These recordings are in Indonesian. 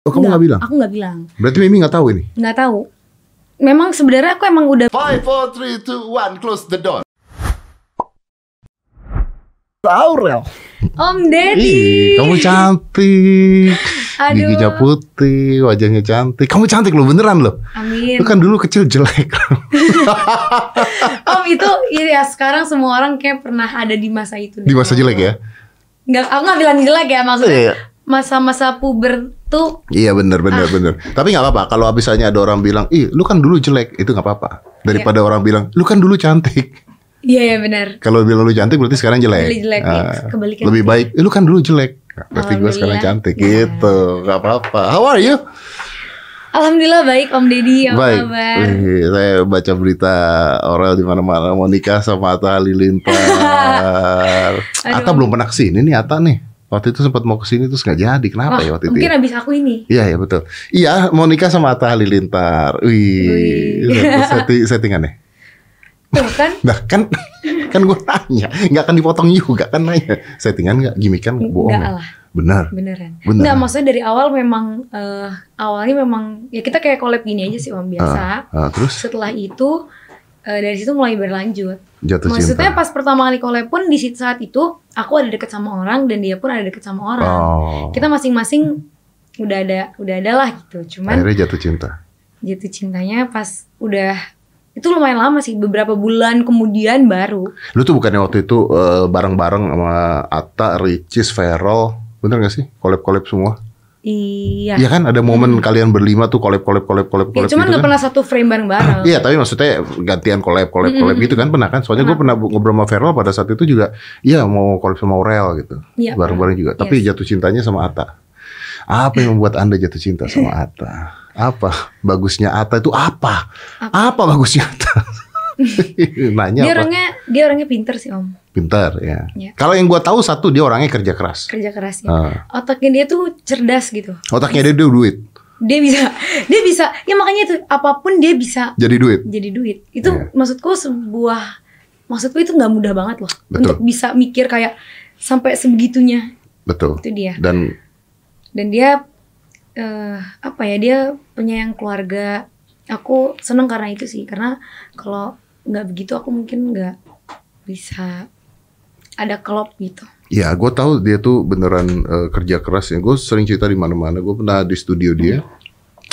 Oh, kamu nggak bilang? Aku nggak bilang. Berarti Mimi nggak tahu ini? Nggak tahu. Memang sebenarnya aku emang udah Five, four, three, two, one. Close the door. Aurel. Om Deddy. Ih, kamu cantik. Aduh. Giginya putih, wajahnya cantik. Kamu cantik loh, beneran loh. Amin. Lu kan dulu kecil jelek. Om itu iya sekarang semua orang kayak pernah ada di masa itu. Di masa jelek ya? Nggak, aku nggak bilang jelek ya maksudnya. Iya. Masa-masa puber tuh Iya bener bener Ah. bener. Tapi nggak apa-apa. Kalau misalnya ada orang bilang, ih lu kan dulu jelek, itu nggak apa-apa. Daripada orang bilang, lu kan dulu cantik. Iya ya benar. Kalau bilang lu cantik berarti sekarang jelek. Dulu jelek, Ah, iya. Kebalikan lebih baik, "Eh, lu kan dulu jelek. Berarti gue sekarang cantik Ya. gitu. Gak apa-apa. How are you? Alhamdulillah baik Om Deddy. Apa Baik. kabar? Wih, saya baca berita Orel di mana-mana mau nikah sama Atta Halilintar. Atta belum pernah ke sini nih Atta nih. Waktu itu sempat mau ke sini terus nggak jadi. Kenapa Wah, ya waktu itu? mungkin ya? habis aku ini. Iya ya betul. Iya mau nikah sama Atta Halilintar. Wih, Wih. Setting, settingannya. Tuh kan? Nah kan kan gue nanya, nggak akan dipotong juga kan nanya. Settingan nggak, gimmick kan bohong. Ya? lah, Benar. beneran. Bener. Enggak, maksudnya dari awal memang eh, awalnya memang ya kita kayak collab gini aja sih Om biasa. Ah, terus Setelah itu eh, dari situ mulai berlanjut. jatuh Maksudnya cinta. pas pertama kali collab pun di saat itu aku ada deket sama orang dan dia pun ada deket sama orang. Oh. Kita masing-masing udah ada udah ada lah gitu. Cuman Akhirnya jatuh cinta. jatuh cintanya pas udah itu lumayan lama sih beberapa bulan kemudian baru. Lu tuh bukannya waktu itu eh, bareng-bareng sama Atta, Ricis, Feral, bener gak sih? Collab-collab semua? Iya. Iya kan? Ada momen kalian berlima tuh collab, collab, collab, collab, Ya, cuman gitu nggak kan? pernah satu frame bareng-bareng. Iya, tapi maksudnya gantian collab, collab, collab gitu kan pernah kan? Soalnya gue pernah ngobrol sama Feral pada saat itu juga, iya mau collab sama Aurel gitu, Iya, bareng-bareng juga. Tapi Yes. jatuh cintanya sama Atta. Apa yang membuat anda jatuh cinta sama Atta? Apa bagusnya Atta itu apa? Apa, bagusnya Atta? Nanya Dia apa? orangnya dia orangnya pinter sih om, Pintar ya. Iya. Kalau yang gua tahu satu dia orangnya kerja keras. kerja keras ya. Ah. Otaknya dia tuh cerdas gitu. Otaknya dia, dia duit, Dia bisa, dia bisa. Ya makanya itu apa pun dia bisa jadi duit. jadi duit. Itu Iya. maksudku sebuah, maksudku itu nggak mudah banget loh Betul. untuk bisa mikir kayak sampai sebegitunya. Betul. Itu dia. Dan Dan dia eh apa ya dia penyayang keluarga. Aku seneng karena itu sih. Karena kalau nggak begitu aku mungkin nggak bisa ada klop gitu. ya gue tahu dia tuh beneran eh, kerja keras ya. Gue sering cerita di mana-mana. Gue pernah di studio dia.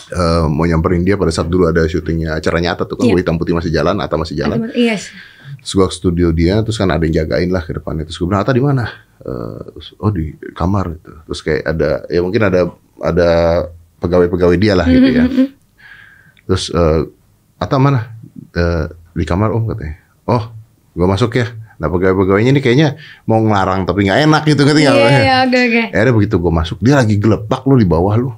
eh, mau nyamperin dia pada saat dulu ada syutingnya acaranya Atta tuh kan Iya. gue hitam putih masih jalan Atta masih jalan Iya terus gue ke studio dia terus kan ada yang jagain lah ke depannya terus gue bilang Atta di mana terus, oh di kamar gitu terus kayak ada ya mungkin ada ada pegawai-pegawai dia lah gitu ya Mhm, mhm. Terus eh Ata mana? Eh, di kamar om katanya. Oh, gua masuk ya. Nah pegawai-pegawainya ini kayaknya mau ngelarang tapi nggak enak gitu ngerti Iya nggak? iya oke oke. Akhirnya begitu gua masuk, dia lagi gelebak lu di bawah lu.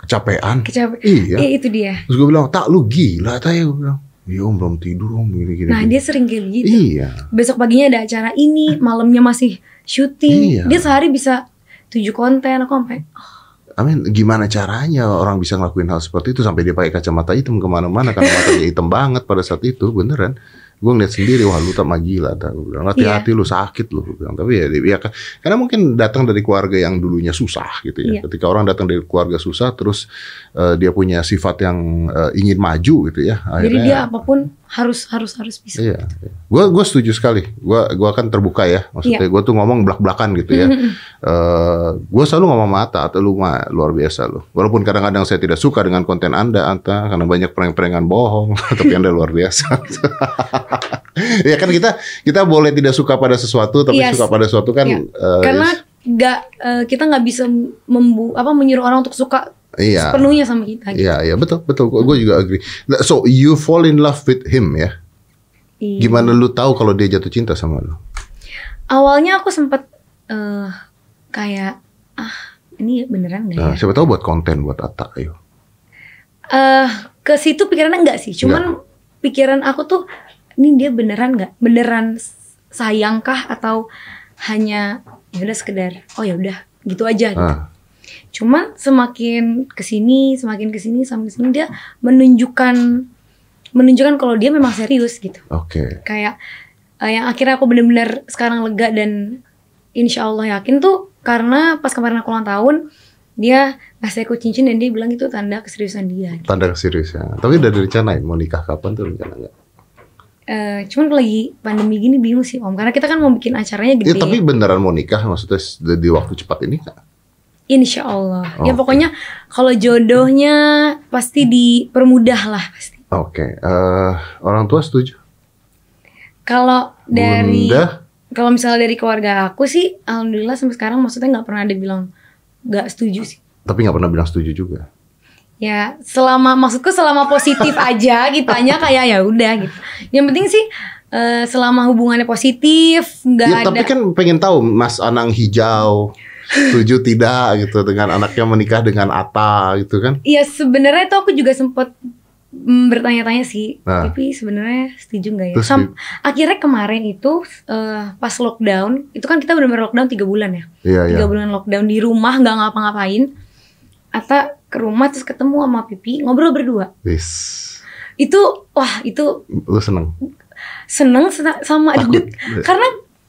Kecapean. Kecapek. Iya. Iya itu dia. Terus gua bilang, tak lu gila tak ya? Gua bilang, iya om belum tidur om gini-gini. Nah dia sering kayak gitu. Iya. Besok paginya ada acara ini, malamnya masih syuting. Iya. Dia sehari bisa tujuh konten. Aku sampai Amin, gimana caranya orang bisa ngelakuin hal seperti itu sampai dia pakai kacamata hitam ke mana-mana karena matanya hitam banget pada saat itu beneran. Gue ngeliat sendiri, wah lu tak gila, tak gue bilang hati-hati lu sakit lu, gue bilang. Tapi ya, ya kan- karena mungkin datang dari keluarga yang dulunya susah gitu ya. Iya. Ketika orang datang dari keluarga susah, terus eh, dia punya sifat yang eh, ingin maju gitu ya. jadi Akhirnya, dia apa pun harus harus harus bisa. Iya, gue gue setuju sekali. Gue gua kan terbuka ya, maksudnya Iya. gue tuh ngomong belak belakan gitu ya. Eh gue selalu ngomong mata atau lu mah luar biasa lu. Walaupun kadang-kadang saya tidak suka dengan konten anda, Anta, karena banyak prank-prankan bohong, tapi anda luar biasa. ya kan kita kita boleh tidak suka pada sesuatu, tapi Yes. suka pada sesuatu kan. Iya. eh, Karena nggak eh, kita nggak bisa membu apa menyuruh orang untuk suka iya, sepenuhnya sama kita. Gitu. iya, iya betul, betul. Gue juga agree. Nah, So you fall in love with him ya? Iya. Gimana lu tahu kalau dia jatuh cinta sama lu? Awalnya aku sempet eh, kayak ah ini beneran nggak ya? Nah, siapa tahu buat konten buat Atta, ayo. eh ke situ pikirannya enggak sih, cuman pikiran aku tuh ini dia beneran nggak, beneran sayangkah atau hanya ya udah sekedar oh ya udah gitu aja. Gitu. Ah. Cuman semakin ke sini, semakin ke sini, semakin ke sini dia menunjukkan menunjukkan kalau dia memang serius gitu. Oke. Kayak eh, yang akhirnya aku bener-bener sekarang lega dan insya Allah yakin tuh karena pas kemarin aku ulang tahun dia ngasih aku cincin dan dia bilang itu tanda keseriusan dia. gitu. Tanda seriusnya. Tapi udah direncanain mau nikah kapan tuh rencana nggak? Eh, cuman lagi pandemi gini bingung sih om, karena kita kan mau bikin acaranya Ya, gede. tapi beneran mau nikah maksudnya di waktu cepat ini nggak? Insya Allah. Ya Oke. pokoknya kalau jodohnya pasti dipermudah lah pasti. Oke, eh, orang tua setuju. Kalau dari kalau misalnya dari keluarga aku sih, alhamdulillah sampai sekarang maksudnya nggak pernah ada bilang nggak setuju sih. tapi nggak pernah bilang setuju juga. Ya selama maksudku selama positif aja kitanya kayak ya udah gitu. Yang penting sih eh, selama hubungannya positif nggak Ya, ada. tapi kan pengen tahu Mas Anang hijau setuju tidak gitu dengan anaknya menikah dengan Ata gitu kan? Ya sebenarnya tuh aku juga sempet mm, bertanya-tanya sih, Nah. tapi sebenarnya setuju nggak ya? Terus Sam- akhirnya kemarin itu eh, pas lockdown, itu kan kita benar-benar lockdown tiga bulan ya, Iya iya. tiga bulan lockdown di rumah nggak ngapa-ngapain. Ata ke rumah terus ketemu sama Pipi ngobrol berdua. Wis, Itu wah itu lu seneng? seneng sama Takut. deg karena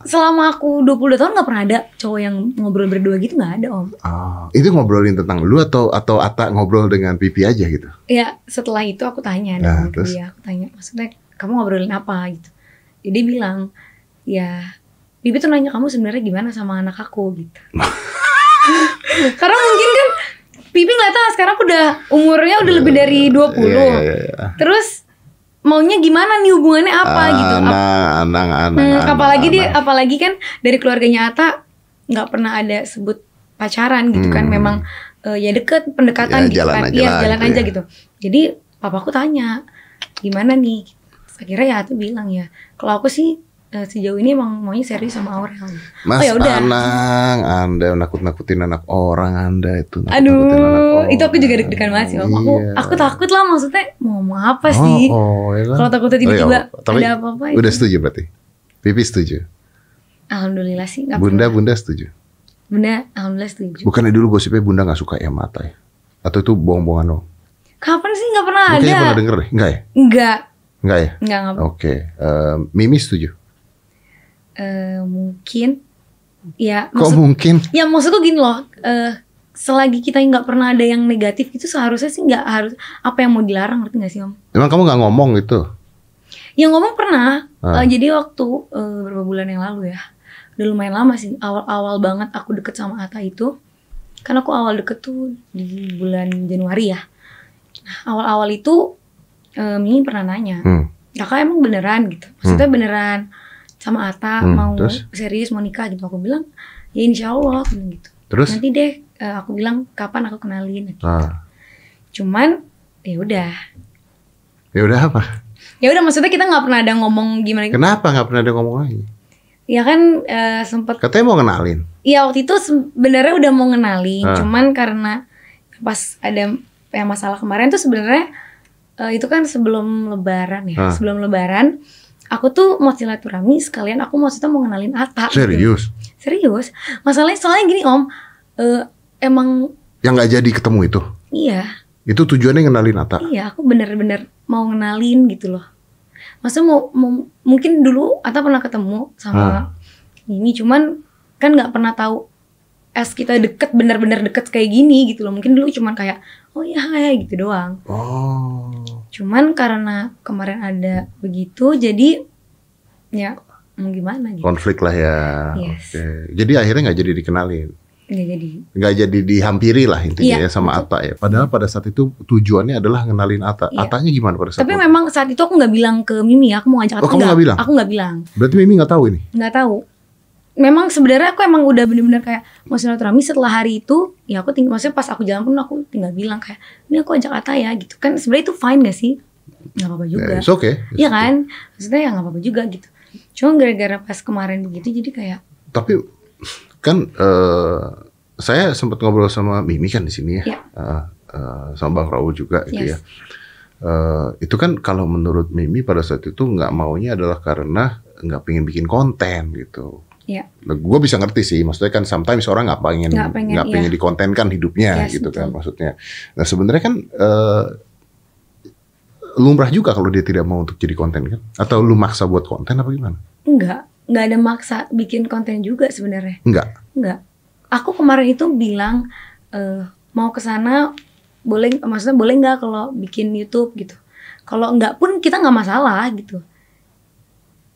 selama aku 22 tahun nggak pernah ada cowok yang ngobrol berdua gitu nggak ada om. Ah, itu ngobrolin tentang lu atau atau Ata ngobrol dengan Pipi aja gitu? Ya setelah itu aku tanya Nah, terus? dia, aku tanya maksudnya kamu ngobrolin apa gitu. Jadi dia bilang ya Bibi tuh nanya kamu sebenarnya gimana sama anak aku gitu. Karena mungkin kan nggak tahu sekarang aku udah umurnya udah lebih dari 20. Iya, iya, iya, iya. Terus maunya gimana nih hubungannya apa gitu. Ap- Anang, anang, anang, Hmm, anang, apalagi dia anang. apalagi kan dari keluarganya Ata nggak pernah ada sebut pacaran gitu kan Hmm. memang eh, ya deket pendekatan Ya, gitu jalan kan aja iya lah jalan gitu aja ya. gitu jadi papaku tanya gimana nih akhirnya ya Ata bilang ya kalau aku sih eh, sejauh ini emang maunya serius sama Aurel Mas oh ya Anang, Anda nakut-nakutin anak orang Anda itu. nakut-nakutin aduh anak itu aku juga deg-degan banget sih om aku Iya. aku takut lah maksudnya mau ngomong apa Oh, sih Oh, ya kan? kalau takutnya Oh, ya, tiba-tiba tapi ada apa-apa itu. Udah setuju berarti? Pipi setuju? alhamdulillah sih nggak Bunda, pernah. bunda setuju? bunda alhamdulillah setuju Bukannya dulu gosipnya bunda gak suka ya mata ya? Atau itu bohong-bohongan dong? kapan sih nggak pernah Lu ada Kayaknya pernah denger deh? Enggak ya? Enggak, Enggak ya? enggak, enggak. Oke, Eh, Mimi setuju? Eh, mungkin. Ya Kok maksud mungkin? ya maksudku gini loh eh selagi kita nggak pernah ada yang negatif itu seharusnya sih nggak harus apa yang mau dilarang ngerti nggak sih om? Emang kamu gak ngomong gitu? yang ngomong pernah. Ah. Eh, jadi waktu eh, beberapa bulan yang lalu ya udah lumayan lama sih awal-awal banget aku deket sama Ata itu. Kan aku awal deket tuh di bulan Januari ya. Nah, awal-awal itu eh, Mimi pernah nanya Hmm. kakak emang beneran? gitu. Maksudnya beneran sama Ata Hmm, mau terus? serius mau nikah gitu aku bilang ya insya Allah gitu Terus? nanti deh eh, aku bilang kapan aku kenalin gitu. Ah. cuman ya udah Ya udah apa? ya udah maksudnya kita nggak pernah ada ngomong gimana Kenapa gak pernah ada ngomong lagi? ya kan eh, sempet Katanya mau kenalin. ya waktu itu sebenarnya udah mau ngenalin Ah. cuman karena pas ada yang masalah kemarin tuh sebenarnya eh, itu kan sebelum lebaran ya Ah. sebelum lebaran aku tuh mau silaturahmi sekalian aku maksudnya mau ngenalin Ata gitu. Serius? Serius. Masalahnya soalnya gini Om, eh, emang Yang gak jadi ketemu itu? iya, Itu tujuannya ngenalin Ata? iya aku bener-bener mau ngenalin gitu loh. Masa mau, mau- mungkin dulu Ata pernah ketemu Ah. sama ini, cuman kan nggak pernah tahu es kita deket bener-bener deket kayak gini gitu loh. Mungkin dulu cuman kayak oh iya kayak gitu doang. Oh. Cuman karena kemarin ada begitu, jadi ya mau gimana gitu. Konflik lah ya. Yes. Oke. Jadi akhirnya nggak jadi dikenalin. Nggak jadi. nggak jadi dihampiri lah intinya Iya, ya sama betul. Ata ya. Padahal pada saat itu tujuannya adalah ngenalin Ata. Iya. Atanya gimana pada saat Tapi itu? memang saat itu aku nggak bilang ke Mimi, aku mau ngajak Oh, Ata. kamu Nggak. nggak bilang? Aku nggak bilang. Berarti Mimi nggak tahu ini. nggak tahu memang sebenarnya aku emang udah bener-bener kayak mau silaturahmi setelah hari itu ya aku tinggal maksudnya pas aku jalan pun aku tinggal bilang kayak ini aku ajak Ata ya gitu kan sebenarnya itu fine gak sih nggak apa-apa juga Ya, it's okay. It's Iya okay. kan maksudnya ya nggak apa-apa juga gitu cuma gara-gara pas kemarin begitu jadi kayak Tapi kan eh, saya sempat ngobrol sama Mimi kan di sini ya. Iya. Eh, eh, sama Bang Raul juga gitu Yes. ya. Eh, itu kan kalau menurut Mimi pada saat itu nggak maunya adalah karena nggak pengen bikin konten gitu. Iya. gue bisa ngerti sih, maksudnya kan sometimes orang nggak pengen Nggak pengen, nggak pengen iya. dikontenkan hidupnya Yes, gitu kan betul. maksudnya. Nah sebenarnya kan eh, lumrah juga kalau dia tidak mau untuk jadi konten kan? Atau lu maksa buat konten apa gimana? enggak nggak ada maksa bikin konten juga sebenarnya Enggak. enggak aku kemarin itu bilang eh mau ke sana boleh maksudnya boleh nggak kalau bikin YouTube gitu kalau nggak pun kita nggak masalah gitu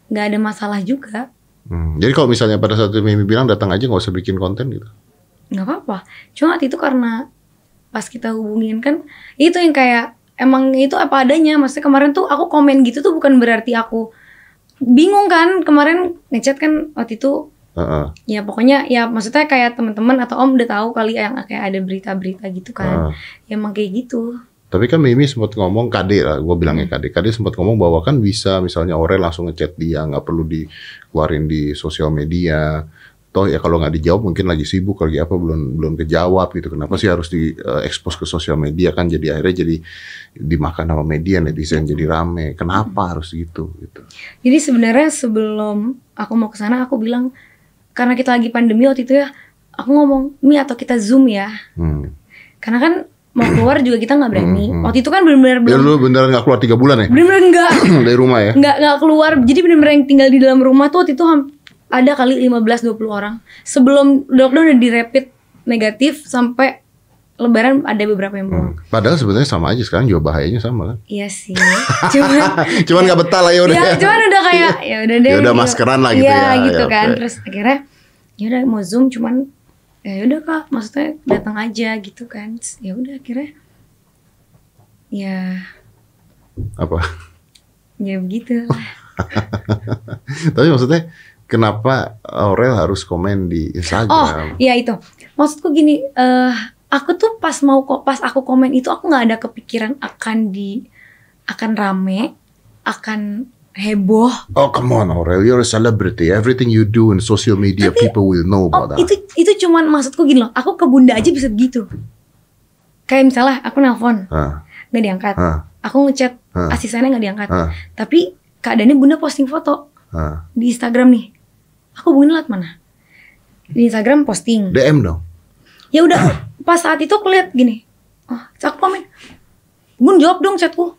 nggak ada masalah juga Hmm, Jadi kalau misalnya pada saat itu Mimi bilang datang aja nggak usah bikin konten gitu. nggak apa-apa. Cuma waktu itu karena pas kita hubungin kan itu yang kayak emang itu apa adanya. Maksudnya kemarin tuh aku komen gitu tuh bukan berarti aku bingung kan. Kemarin ngechat kan waktu itu. Heeh. ya pokoknya ya maksudnya kayak teman-teman atau om udah tahu kali yang kayak ada berita-berita gitu kan. Heeh. ya emang kayak gitu Tapi kan Mimi sempat ngomong KD lah, gue bilangnya KD. KD sempat ngomong bahwa kan bisa misalnya Aurel langsung ngechat dia, nggak perlu dikeluarin di sosial media. Toh ya kalau nggak dijawab mungkin lagi sibuk lagi apa belum belum kejawab gitu. Kenapa sih harus di eh, expose ke sosial media kan jadi akhirnya jadi dimakan sama media netizen jadi rame. Kenapa harus gitu gitu. Jadi sebenarnya sebelum aku mau ke sana aku bilang karena kita lagi pandemi waktu itu ya, aku ngomong mi atau kita zoom ya. Hmm. Karena kan mau keluar juga kita nggak berani. Hmm, hmm. Waktu itu kan benar-benar Ya belum lu beneran nggak keluar tiga bulan ya benar-benar enggak dari rumah ya? nggak nggak keluar. Jadi benar-benar yang tinggal di dalam rumah tuh waktu itu ada kali 15 20 orang. Sebelum lockdown udah di rapid negatif sampai lebaran ada beberapa yang belum. Hmm. Padahal sebenarnya sama aja sekarang juga bahayanya sama kan. Iya sih. Cuman Cuman nggak betah lah ya udah. ya cuman udah kayak ya udah deh Ya udah gitu. maskeran lah gitu Iya, ya, gitu ya, kan oke. terus akhirnya ya udah mau zoom cuman ya udah kak maksudnya datang aja gitu kan ya udah akhirnya ya Apa? ya begitu Tapi maksudnya kenapa Aurel harus komen di oh Instagram? ya itu maksudku gini eh aku tuh pas mau kok pas aku komen itu aku nggak ada kepikiran akan di akan rame akan heboh Oh come on Aurel, you're a celebrity. Everything you do in social media, people will know Oh about that. itu itu cuman maksudku gini loh. Aku ke bunda aja bisa begitu. Kayak misalnya aku nelpon Ah, nggak diangkat. ah, Aku ngechat Ah. asistennya nggak diangkat. ah, Tapi keadaannya bunda posting foto ah. di Instagram nih. Aku hubungin lewat mana? Di Instagram posting. DM dong. Ya udah pas saat itu aku lihat gini. Oh, aku komen. Bun jawab dong chatku.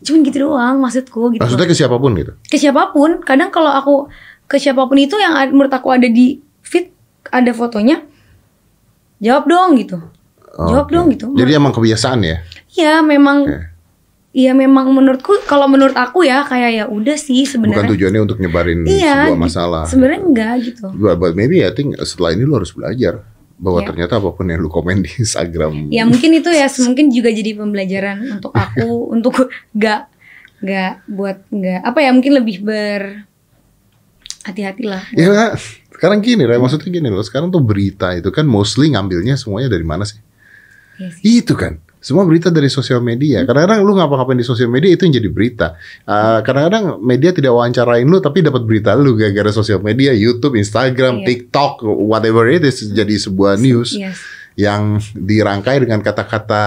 Cuman gitu doang maksudku gitu. Maksudnya ke siapa pun gitu. ke siapa pun kadang kalau aku ke siapa pun itu yang menurut aku ada di feed ada fotonya jawab dong gitu Oh, jawab dong gitu Jadi emang kebiasaan ya. ya memang Oke. ya memang menurutku kalau menurut aku ya kayak ya udah sih Bukan sebenarnya tujuannya untuk nyebarin iya sebuah gitu. masalah. sebenarnya enggak gitu But, but maybe I think setelah ini lu harus belajar bahwa Ya. ternyata apa pun yang lu komen di Instagram. ya mungkin itu ya mungkin juga jadi pembelajaran untuk aku untuk nggak nggak buat nggak apa ya mungkin lebih ber hati-hatilah Ya, sekarang gini, Ray, maksudnya gini loh. Sekarang tuh berita itu kan mostly ngambilnya semuanya dari mana sih? Iya sih. Itu kan. Semua berita dari sosial media. Kadang-kadang lu ngapa-ngapain di sosial media itu yang jadi berita. Uh, kadang-kadang media tidak wawancarain lu tapi dapat berita lu gara-gara sosial media, YouTube, Instagram, Iya. TikTok, whatever it is jadi sebuah news Yes. yang dirangkai dengan kata-kata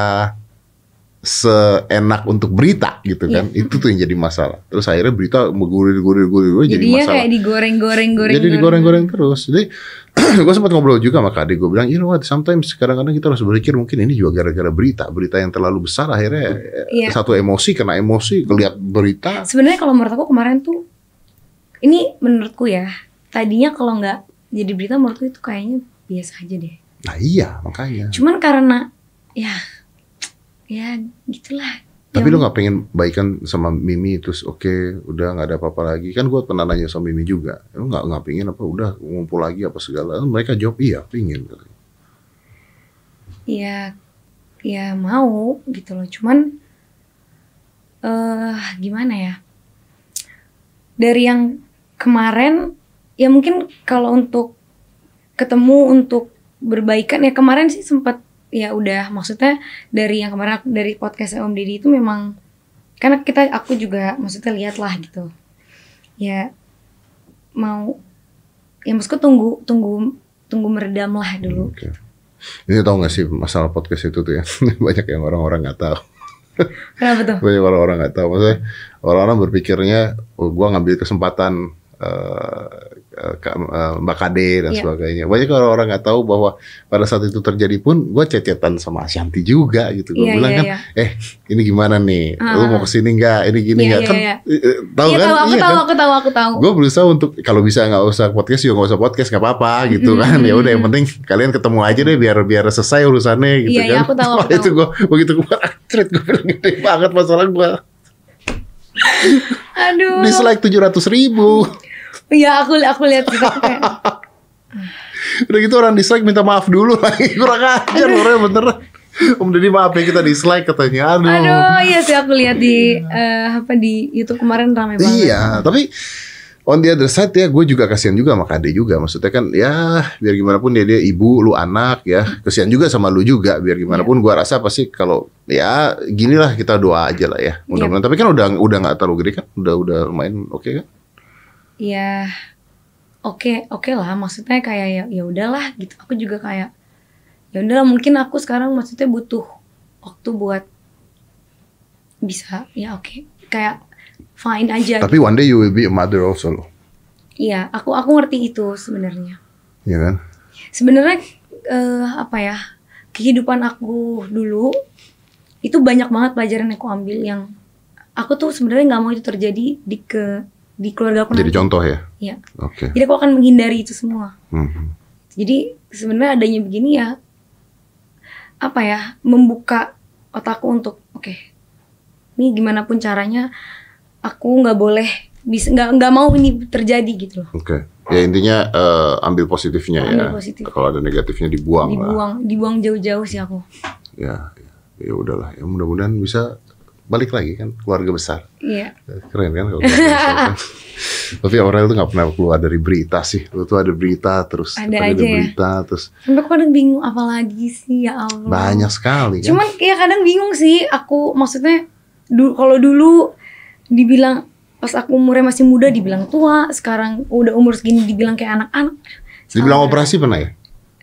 seenak untuk berita gitu kan. Iya. Itu tuh yang jadi masalah. Terus akhirnya berita gurir-gurir-gurir jadi Jadinya masalah. kayak digoreng-goreng goreng Jadi digoreng-goreng terus. Jadi gue sempat ngobrol juga sama adik gue bilang, you know what, sometimes kadang-kadang kita harus berpikir mungkin ini juga gara-gara berita, berita yang terlalu besar akhirnya eh, Iya. satu emosi kena emosi, ngeliat berita. sebenarnya kalau menurut aku kemarin tuh ini menurutku ya tadinya kalau nggak jadi berita menurutku itu kayaknya biasa aja deh Nah iya makanya. cuman karena ya ya gitulah. Tapi Yang- lu nggak pengen baikan sama Mimi terus oke udah nggak ada apa-apa lagi. Kan gue pernah nanya sama Mimi juga. Lu nggak nggak pengen apa udah ngumpul lagi apa segala. Mereka jawab iya pengen katanya. ya ya mau gitu loh. Cuman eh gimana ya? Dari yang kemarin ya mungkin kalau untuk ketemu untuk berbaikan ya kemarin sih sempat ya udah maksudnya dari yang kemarin aku- dari podcast Om Didi itu memang karena kita aku juga maksudnya lihat lah gitu. Ya mau ya maksudku tunggu tunggu tunggu meredam lah dulu. Oke. Ini tau gak sih masalah podcast itu tuh ya? Banyak yang orang-orang nggak tahu. kenapa tuh? Banyak orang-orang nggak tahu maksudnya orang-orang berpikirnya oh, gua ngambil kesempatan Kak- eh, Mbak Kade dan Iya. sebagainya. Banyak orang-orang nggak tahu bahwa pada saat itu terjadi pun gue cecetan sama Ashanti juga gitu. Gue Iya, bilang iya, kan, iya. eh ini gimana nih? Lu Ah. mau ke sini nggak? Ini gini Iya, nggak? iya, kan iya. eh, eh, tahu Iya kan? tahu, aku Iya tahu, kan? aku tahu, aku tahu. Gue berusaha untuk kalau bisa nggak usah podcast juga nggak usah podcast nggak apa-apa gitu kan. Ya udah yang penting kalian ketemu aja deh biar biar selesai urusannya gitu Iya, iya, kan. aku tahu, aku itu gue begitu gue anjrit gue bilang gede banget masalah gue. Aduh. Dislike tujuh ratus ribu. Iya, aku aku lihat gitu kayak Udah gitu orang dislike minta maaf dulu lagi kurang ajar orangnya beneran. Om Deddy maaf ya kita dislike katanya. Aduh. Aduh, iya sih aku lihat di eh, apa di YouTube kemarin ramai banget. Iya, tapi on the other side ya gue juga kasihan juga sama Kade juga. Maksudnya kan ya biar gimana pun dia dia ibu, lu anak ya. Kasihan juga sama lu juga biar gimana Iya. pun gue rasa pasti kalau ya ginilah kita doa aja lah ya. Mudah-mudahan. Tapi kan udah udah nggak terlalu gede kan? Udah udah lumayan oke kan? Iya. Oke, oke lah. Maksudnya kayak ya ya udahlah gitu. Aku juga kayak ya udahlah mungkin aku sekarang maksudnya butuh waktu buat bisa ya oke kayak fine aja. Tapi one day you will be a mother also loh. Iya, aku aku ngerti itu sebenarnya. Ya kan? Sebenarnya eh, apa ya? Kehidupan aku dulu itu banyak banget pelajaran yang aku ambil yang aku tuh sebenarnya nggak mau itu terjadi di ke di keluarga aku Jadi nanti. contoh ya. Iya. Oke. Jadi aku akan menghindari itu semua. Mhm. Jadi sebenarnya adanya begini ya apa ya membuka otakku untuk oke ini gimana pun caranya aku nggak boleh bisa nggak nggak mau ini terjadi gitu loh Oke. Ya intinya eh, ambil positifnya ya. Ambil positif. Kalau ada negatifnya dibuang, lah. dibuang dibuang jauh-jauh sih aku Ya, ya, ya udahlah. Ya mudah-mudahan bisa balik lagi kan keluarga besar. iya Keren kan kalau keluarga besar kan. Tapi Aurel tuh gak pernah keluar dari berita sih. Lu tuh ada berita terus. Ada aja ya. berita terus sampai kadang bingung apa lagi sih ya Allah banyak sekali kan. cuman kayak kadang bingung sih aku maksudnya du kalau dulu dibilang pas aku umurnya masih muda dibilang tua sekarang udah umur segini dibilang kayak anak-anak Dibilang operasi pernah ya?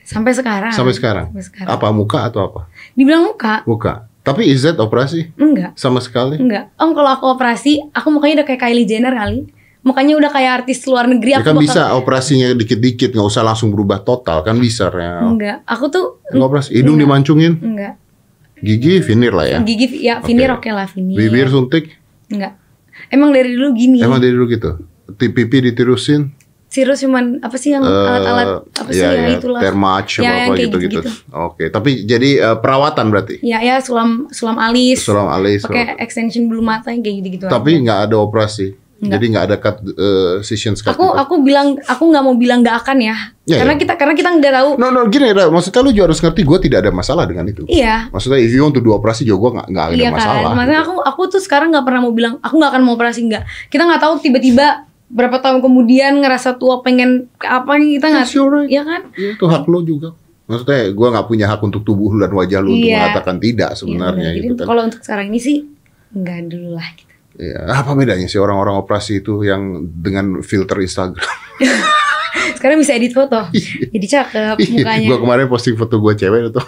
sampai sekarang Sampai sekarang. sampai sekarang Apa muka atau apa? dibilang muka Muka. Tapi is that operasi enggak sama sekali? enggak om kalau aku operasi aku mukanya udah kayak Kylie Jenner kali mukanya udah kayak artis luar negeri Ya aku kan bakal- bisa operasinya dikit-dikit nggak usah langsung berubah total kan bisa ya. enggak aku tuh Nggak operasi. Hidung Enggak. dimancungin, enggak gigi vinir lah ya. gigi ya finir Oke. oke lah finir Bibir suntik, enggak emang dari dulu gini emang dari dulu gitu. Pipi ditirusin, Sirus cuman apa sih yang eh, alat-alat apa sih ya, yang ya, itulah Thermage Ya, apa apa gitu-gitu. Oke, tapi jadi eh, perawatan berarti. ya ya sulam sulam alis Sulam alis. pakai extension bulu mata yang kayak gitu-gitu Tapi nggak ada operasi. Nggak. Jadi nggak ada cut eh, session cut. aku aku bilang aku nggak mau bilang nggak akan ya, Ya, karena ya. kita karena kita nggak tahu No, no, gini, Ra. maksudnya lu juga harus ngerti gue tidak ada masalah dengan itu. iya Maksudnya if you want to do operasi juga gue nggak nggak ada iya masalah. kan maksudnya gitu. aku aku tuh sekarang nggak pernah mau bilang aku nggak akan mau operasi nggak kita nggak tahu tiba-tiba berapa tahun kemudian ngerasa tua pengen apa nih kita nggak your right. ya kan Iya, itu hak lo juga. Maksudnya gue nggak punya hak untuk tubuh lu dan wajah lu untuk Iya. mengatakan tidak Iya, sebenarnya gitu kan. kalau untuk sekarang ini sih nggak dulu lah gitu. Iya, apa bedanya sih orang-orang operasi itu yang dengan filter Instagram? sekarang bisa edit foto jadi cakep mukanya gue kemarin posting foto gue cewek itu.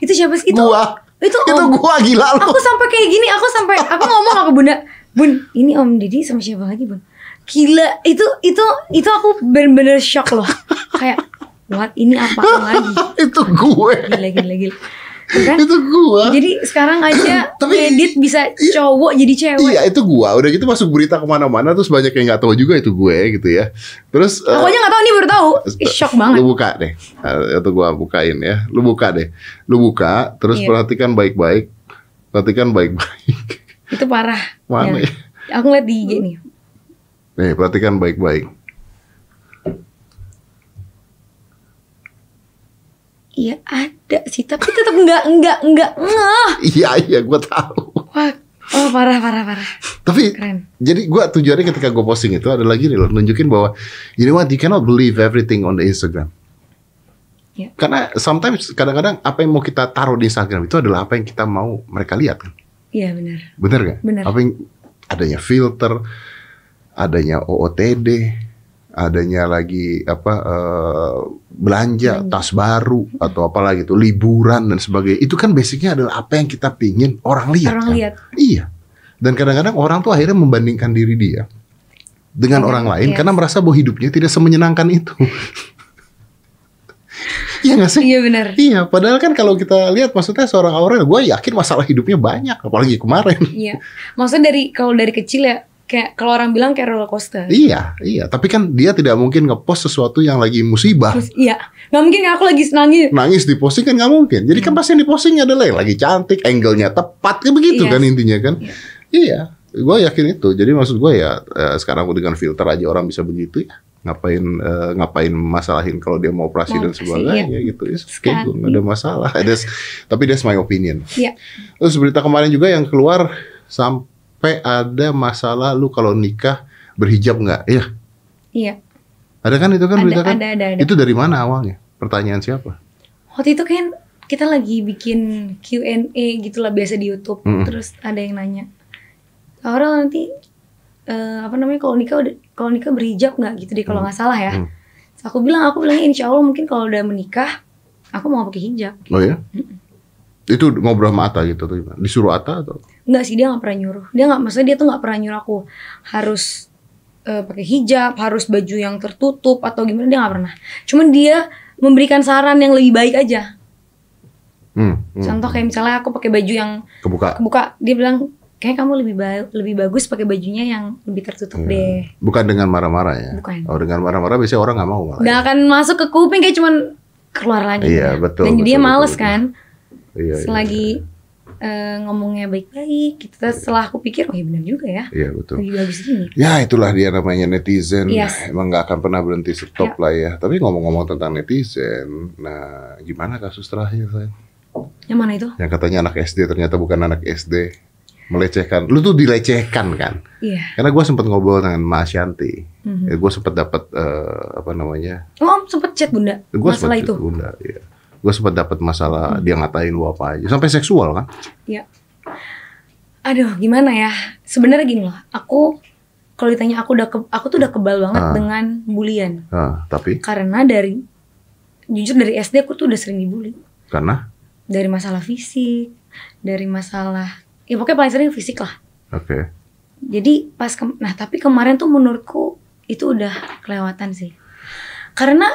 itu siapa sih itu Gua. itu Itu om gua gila lu. aku sampai kayak gini aku sampai aku ngomong ke bunda bun ini om Didi sama siapa lagi bun gila itu itu itu aku bener-bener shock loh kayak what ini apa lagi itu gue. gila gila gila kan Itu gua. jadi sekarang aja Tapi- edit bisa cowok jadi cewek Iya itu gua udah gitu masuk berita ke mana-mana terus banyak yang nggak tahu juga itu gue gitu ya. Terus aku eh, aja nggak tahu nih baru tahu Ih, shock banget Lu buka deh. Eh, Itu gua bukain ya. Lu buka deh. Lu buka terus Iya. perhatikan baik-baik. Perhatikan baik-baik. itu parah Mana Ya. aku ngeliat di IG nih Nih, perhatikan baik-baik. Iya ada sih, tapi tetap nggak nggak nggak ngeh. Iya, iya, gua tahu. Wah, oh parah parah parah. Tapi Keren. jadi gua tujuannya ketika gue posting itu adalah gini loh, nunjukin bahwa you know what, you cannot believe everything on the Instagram. Iya. Karena sometimes kadang-kadang apa yang mau kita taruh di Instagram itu adalah apa yang kita mau mereka lihat kan. Iya benar. Bener gak? Bener. Apa yang adanya filter, adanya OOTD, adanya lagi apa eh, belanja tas baru atau apalagi itu liburan dan sebagainya. Itu kan basicnya adalah apa yang kita pingin orang lihat. Orang kan? lihat. Iya. Dan kadang-kadang orang tuh akhirnya membandingkan diri dia dengan Iya, orang lain iya. karena merasa bahwa hidupnya tidak semenyenangkan itu. Iya gak sih? Iya benar. Iya, padahal kan kalau kita lihat maksudnya seorang Aurel, gue yakin masalah hidupnya banyak, apalagi kemarin. Iya. Maksudnya dari kalau dari kecil ya kayak kalau orang bilang kayak roller coaster. iya, iya. Tapi kan dia tidak mungkin ngepost sesuatu yang lagi musibah. Terus, iya. Nggak mungkin aku lagi nangis. Nangis di posting kan nggak mungkin. Jadi kan pasti yang di posting adalah yang lagi cantik, angle-nya tepat, kayak begitu Iya. kan intinya kan. Iya. Iya, gue yakin itu. Jadi maksud gue ya eh, sekarang dengan filter aja orang bisa begitu ya. Ngapain eh, ngapain masalahin kalau dia mau operasi Mau dan sebagainya gitu. Ya, oke, Sekali. gue nggak ada masalah. That's- tapi that's my opinion. Iya. Terus berita kemarin juga yang keluar sampai ada masalah lu kalau nikah berhijab nggak? Iya. Iya. Ada kan itu kan Ada, berita kan? ada, ada, ada. Itu dari mana awalnya? Pertanyaan siapa? Waktu itu kan kita lagi bikin Q&A gitu lah biasa di YouTube. Mm-mm. Terus ada yang nanya, Aurel nanti eh, apa namanya kalau nikah udah kalau nikah berhijab nggak gitu deh kalau nggak salah ya. Hmm. Terus aku bilang aku bilangnya insya Allah mungkin kalau udah menikah aku mau pakai hijab. Oh ya? Itu ngobrol sama Ata gitu tuh gimana? Disuruh Ata atau? Enggak sih dia nggak pernah nyuruh. Dia nggak maksudnya dia tuh nggak pernah nyuruh aku harus eh, pakai hijab, harus baju yang tertutup atau gimana dia nggak pernah. Cuman dia memberikan saran yang lebih baik aja. Hmm, hmm. Contoh kayak misalnya aku pakai baju yang kebuka. kebuka, dia bilang kayak kamu lebih ba- lebih bagus pakai bajunya yang lebih tertutup deh. Bukan dengan marah-marah ya? Bukan. Oh dengan marah-marah biasanya orang nggak mau malah. Nggak akan masuk ke kuping kayak cuman keluar lagi. Iya, udah. betul, Dan betul, dia betul, males betul. kan. Iya, iya, Selagi eh, ngomongnya baik-baik, gitu. Terus setelah aku pikir, oh iya benar juga ya. Iya betul. Lebih bagus gini. Ya itulah dia namanya netizen. Yes. Emang nggak akan pernah berhenti stop lah ya. Tapi ngomong-ngomong tentang netizen, nah gimana kasus terakhir saya? Yang mana itu? Yang katanya anak SD ternyata bukan anak SD, melecehkan. Lu tuh dilecehkan kan? Iya. Karena gue sempat ngobrol dengan Mas Yanti. Mhm. Ya, gue sempat dapat eh, apa namanya? Oh, sempet chat bunda Gue masalah itu. Bunda, iya. Gue sempat dapat masalah dia ngatain lu apa aja, sampai seksual kan? Iya. Aduh, gimana ya? Sebenarnya gini loh, aku kalau ditanya aku udah ke- aku tuh udah kebal banget Ah. dengan bulian. Nah, tapi Karena dari jujur dari SD aku tuh udah sering dibully. karena Dari masalah fisik, dari masalah ya pokoknya paling sering fisik lah. oke. Jadi pas ke- nah tapi kemarin tuh menurutku itu udah kelewatan sih. Karena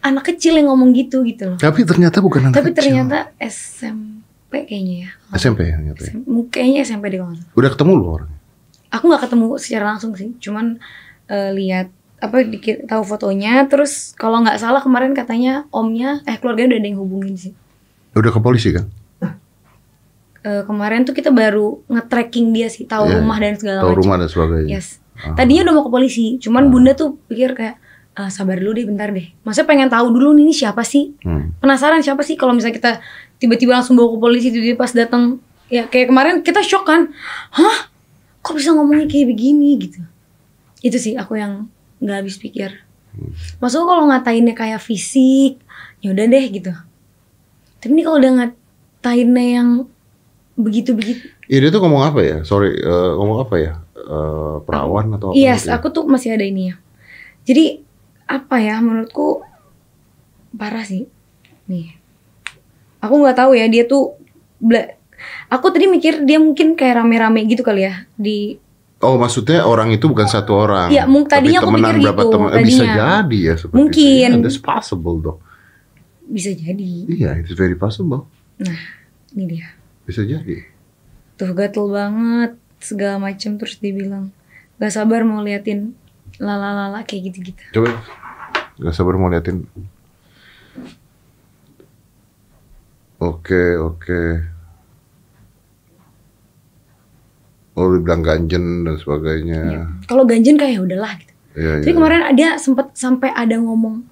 anak kecil yang ngomong gitu gitu loh. Tapi ternyata bukan anak Tapi kecil. ternyata SMP kayaknya ya. SMP ya ternyata. ya? SMP kayaknya SMP deh kalau. Udah ketemu lu orang. Aku nggak ketemu secara langsung sih, cuman eh, lihat apa dikit tahu fotonya terus kalau nggak salah kemarin katanya omnya eh keluarganya udah ada yang hubungin sih. Udah ke polisi kan? Eh, kemarin tuh kita baru nge-tracking dia sih, tahu Iya, rumah dan segala Tahu macam. rumah dan sebagainya. Yes. Tadinya udah mau ke polisi, cuman bunda tuh pikir kayak "Ah, sabar dulu deh bentar deh. Maksudnya pengen tahu dulu nih ini siapa sih? Hmm. Penasaran siapa sih kalau misalnya kita tiba-tiba langsung bawa ke polisi tiba-tiba pas datang ya kayak kemarin kita shock kan. Hah? Kok bisa ngomongnya kayak begini gitu. Itu sih aku yang nggak habis pikir. Maksudnya kalau ngatainnya kayak fisik, ya udah deh gitu. Tapi ini kalau udah ngatainnya yang begitu-begitu Iya dia tuh ngomong apa ya? Sorry, eh, ngomong apa ya? Eh, perawan atau apa? Yes, gitu ya? aku tuh masih ada ini ya. Jadi apa ya menurutku parah sih. Nih, aku nggak tahu ya dia tuh. bela- Aku tadi mikir dia mungkin kayak rame-rame gitu kali ya di. Oh maksudnya orang itu bukan satu orang. Iya, mung- Tapi tadinya aku mikir berapa gitu, teman? Eh, bisa jadi ya seperti Mungkin. itu. Yeah, that's possible dong. Bisa jadi. Iya, it's very possible. Nah, ini dia. Bisa jadi. Tuh gatel banget segala macem terus dibilang gak sabar mau liatin lala-lala kayak gitu-gitu. Coba, gak sabar mau liatin. Oke, oke. Oh, dibilang ganjen dan sebagainya. Ya. Kalau ganjen kayak ya udahlah gitu. Iya, Tapi iya. kemarin ada sempet sampai ada ngomong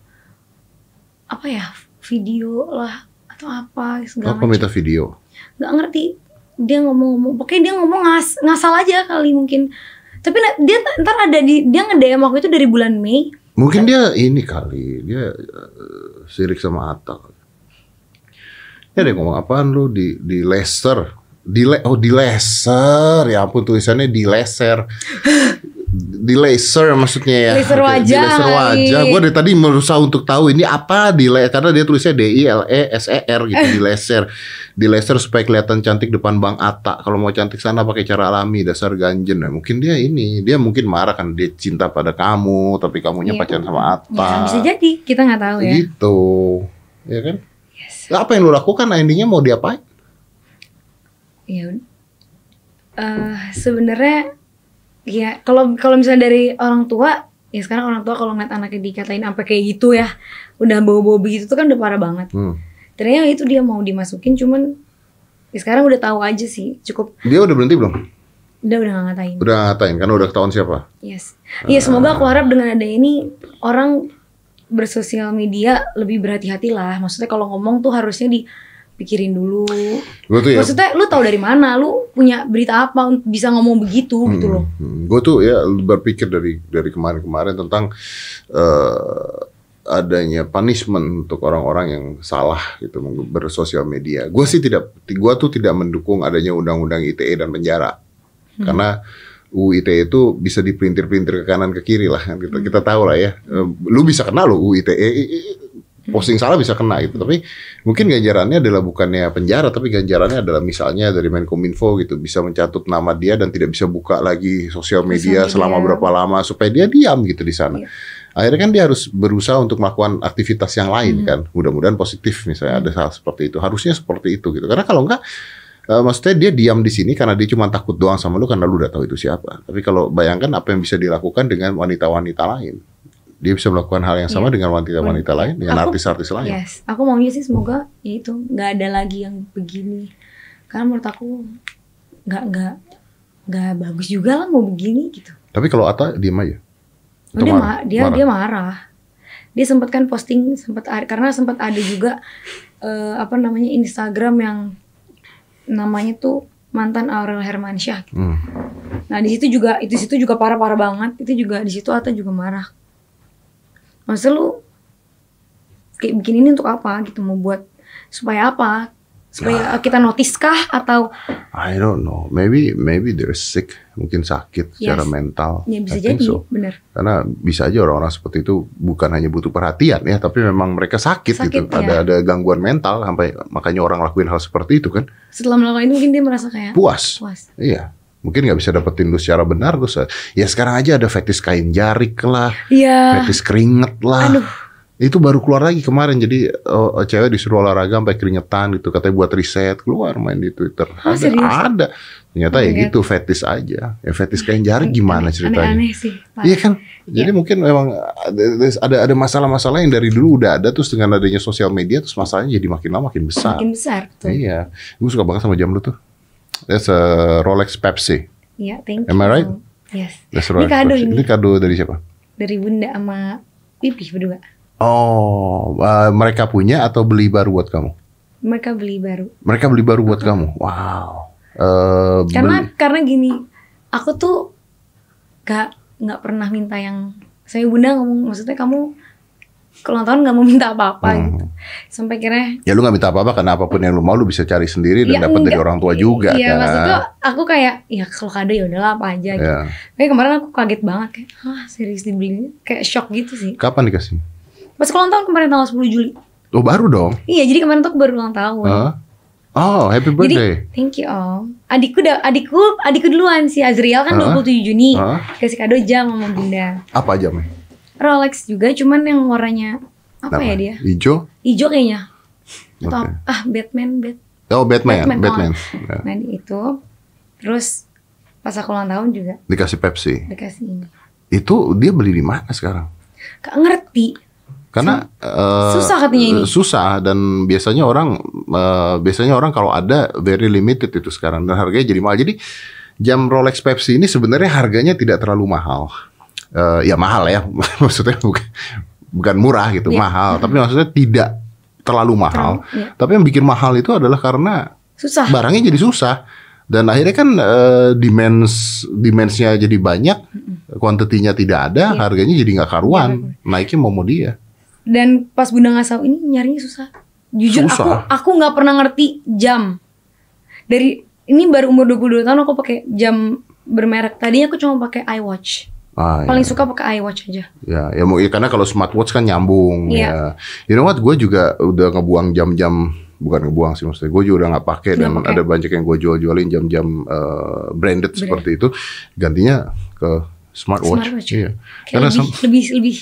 apa ya video lah atau apa segala Apa macam. minta video? Gak ngerti dia ngomong-ngomong. Pokoknya dia ngomong ngas ngasal aja kali mungkin. Tapi dia ntar ada di dia nge-DM aku itu dari bulan Mei. Mungkin dia ini kali, dia eh, sirik sama Atta. Ya dia ngomong apaan lu di di laser. Di le, oh di laser. Ya ampun tulisannya di laser. di laser maksudnya ya. Laser wajah Di laser wajah. Gue dari tadi berusaha untuk tahu ini apa di laser karena dia tulisnya D I L E S E R gitu di laser. Di laser supaya kelihatan cantik depan Bang Atta. Kalau mau cantik sana pakai cara alami dasar ganjen. Nah, mungkin dia ini, dia mungkin marah kan dia cinta pada kamu tapi kamunya Iya. pacaran sama Atta. Ya, bisa jadi kita nggak tahu ya. Gitu. Ya kan? Yes. Apa yang lu lakukan endingnya mau diapain? Ya eh sebenarnya ya kalau kalau misalnya dari orang tua ya sekarang orang tua kalau ngeliat anaknya dikatain sampai kayak gitu ya udah bawa-bawa begitu tuh kan udah parah banget. Hmm. Ternyata itu dia mau dimasukin cuman ya sekarang udah tahu aja sih cukup Dia udah berhenti belum? udah udah ngatain. Udah ngatain karena udah ketahuan siapa? Yes. Iya semoga aku harap dengan ada ini orang bersosial media lebih berhati-hati lah. Maksudnya kalau ngomong tuh harusnya dipikirin dulu. Gue tuh ya Maksudnya lu tahu dari mana? Lu punya berita apa untuk bisa ngomong begitu gitu loh. gue tuh ya berpikir dari dari kemarin-kemarin tentang eh, adanya punishment untuk orang-orang yang salah gitu bersosial media. Gue sih tidak, gue tuh tidak mendukung adanya undang-undang ITE dan penjara karena UU ITE itu bisa dipelintir-pelintir ke kanan ke kiri lah kan kita kita tahu lah ya. Eh, Lu bisa kena lo UU ITE posting salah bisa kena gitu. Tapi mungkin ganjarannya adalah bukannya penjara tapi ganjarannya adalah misalnya dari Menkominfo gitu bisa mencatut nama dia dan tidak bisa buka lagi sosial media media. selama berapa lama supaya dia diam gitu di sana. Iya. Akhirnya kan dia harus berusaha untuk melakukan aktivitas yang lain kan. Mudah-mudahan positif misalnya ada hal seperti itu. Harusnya seperti itu gitu. Karena kalau enggak eh, maksudnya dia diam di sini karena dia cuma takut doang sama lu karena lu udah tahu itu siapa. Tapi kalau bayangkan apa yang bisa dilakukan dengan wanita-wanita lain. Dia bisa melakukan hal yang sama Iya. dengan wanita-wanita lain, dengan artis-artis lain. Yes. Aku maunya sih semoga ya itu nggak ada lagi yang begini. Karena menurut aku nggak nggak nggak bagus juga lah mau begini gitu. Tapi kalau Ata diem aja. Oh, dia, marah? ma- dia Marah? dia marah. Dia sempat kan posting sempat karena sempat ada juga eh, apa namanya Instagram yang namanya tuh mantan Aurel Hermansyah. Hmm. Nah di situ juga itu situ juga parah parah banget. Itu juga di situ Ata juga marah. Maksud lu kayak bikin ini untuk apa gitu mau buat supaya apa? Supaya kita notice kah atau I don't know. Maybe maybe they're sick. Mungkin sakit secara Yes. mental. ya bisa I jadi so. bener. Karena bisa aja orang-orang seperti itu bukan hanya butuh perhatian ya, tapi memang mereka sakit, gitu. Sakit, ya. Ada ada gangguan mental sampai makanya orang lakuin hal seperti itu kan. Setelah melakukan itu mungkin dia merasa kayak Puas. puas. Iya. Mungkin nggak bisa dapetin lu secara benar terus ya sekarang aja ada fetis kain jarik lah, Iya. fetis keringet lah. Aduh. Itu baru keluar lagi kemarin jadi oh, cewek disuruh olahraga sampai keringetan gitu katanya buat riset keluar main di Twitter. Oh, ada, serius? ada. Ternyata Oh ya God. gitu fetis aja. Ya fetis kain jarik gimana Aneh- ceritanya? Aneh-aneh sih. Pak. Iya kan? Jadi mungkin memang ada ada ada masalah-masalah yang dari dulu udah ada terus dengan adanya sosial media terus masalahnya jadi makin lama makin besar. Makin besar tuh. Iya. Gue suka banget sama jam lu tuh. That's a Rolex Pepsi. Iya, thank you. Am I right? Yes. That's Ini kado Pepsi. ini. Ini kado dari siapa? Dari Bunda sama Pipi berdua. Oh, uh, mereka punya atau beli baru buat kamu? Mereka beli baru. Mereka beli baru buat kamu. Wow. Eh, Karena beli- karena gini, aku tuh gak nggak pernah minta yang saya bunda ngomong maksudnya kamu kalau tahun nggak mau minta apa-apa Hmm. gitu. Sampai kira ya lu nggak minta apa-apa karena apa pun yang lu mau lu bisa cari sendiri dan Ya, dapat dari orang tua juga Iya, kan. maksudnya aku kayak ya kalau kado ya udahlah apa aja gitu. Ya. Kayak kemarin aku kaget banget kayak, "Hah, serius dibeli?" Kayak shock gitu sih. Kapan dikasih? Pas ulang tahun kemarin tanggal 10 Juli. Oh baru dong. Iya, jadi kemarin tuh aku baru ulang tahun. Hah? Oh, happy birthday. Jadi, thank you om. Adikku udah, adikku, adikku duluan si Azriel kan Hah? 27 Juni. Hah? Kasih kado jam sama bunda. Apa jamnya? Rolex juga, cuman yang warnanya apa ya dia? Hijau? Hijau kayaknya. Atau apa? ah Batman, Bat. Oh, Batman, Batman, Batman. oh. Ya. Nah itu, terus pas aku ulang tahun juga Dikasih Pepsi. dikasih ini. Itu dia beli di mana sekarang? Gak ngerti. Karena eh, Susah katanya ini. Susah dan biasanya orang eh, biasanya orang kalau ada very limited itu sekarang dan harganya jadi mahal. Jadi jam Rolex Pepsi ini sebenarnya harganya tidak terlalu mahal. Eh, ya mahal ya, maksudnya bukan bukan murah gitu, Iya. mahal. Tapi maksudnya tidak terlalu mahal. Terlalu, iya. Tapi yang bikin mahal itu adalah karena Susah. barangnya jadi susah dan akhirnya kan eh, demands demandsnya jadi banyak kuantitinya tidak ada Iya. harganya jadi nggak karuan naiknya mau mau dia Dan pas bunda ngasih tahu ini nyarinya susah. Jujur Susah. aku aku nggak pernah ngerti jam. Dari ini baru umur 22 tahun aku pakai jam bermerek. Tadinya aku cuma pakai iWatch. Ah, Paling ya. suka pakai iWatch aja. Ya, ya mau ya, karena kalau smartwatch kan nyambung Iya. ya. You know what? Gue juga udah ngebuang jam-jam bukan ngebuang sih maksudnya. Gue juga udah nggak pakai dan pakai. ada banyak yang gue jual-jualin jam-jam eh, branded seperti itu. Gantinya ke smartwatch. Smartwatch. Iya. Kayak Karena lebih, lebih lebih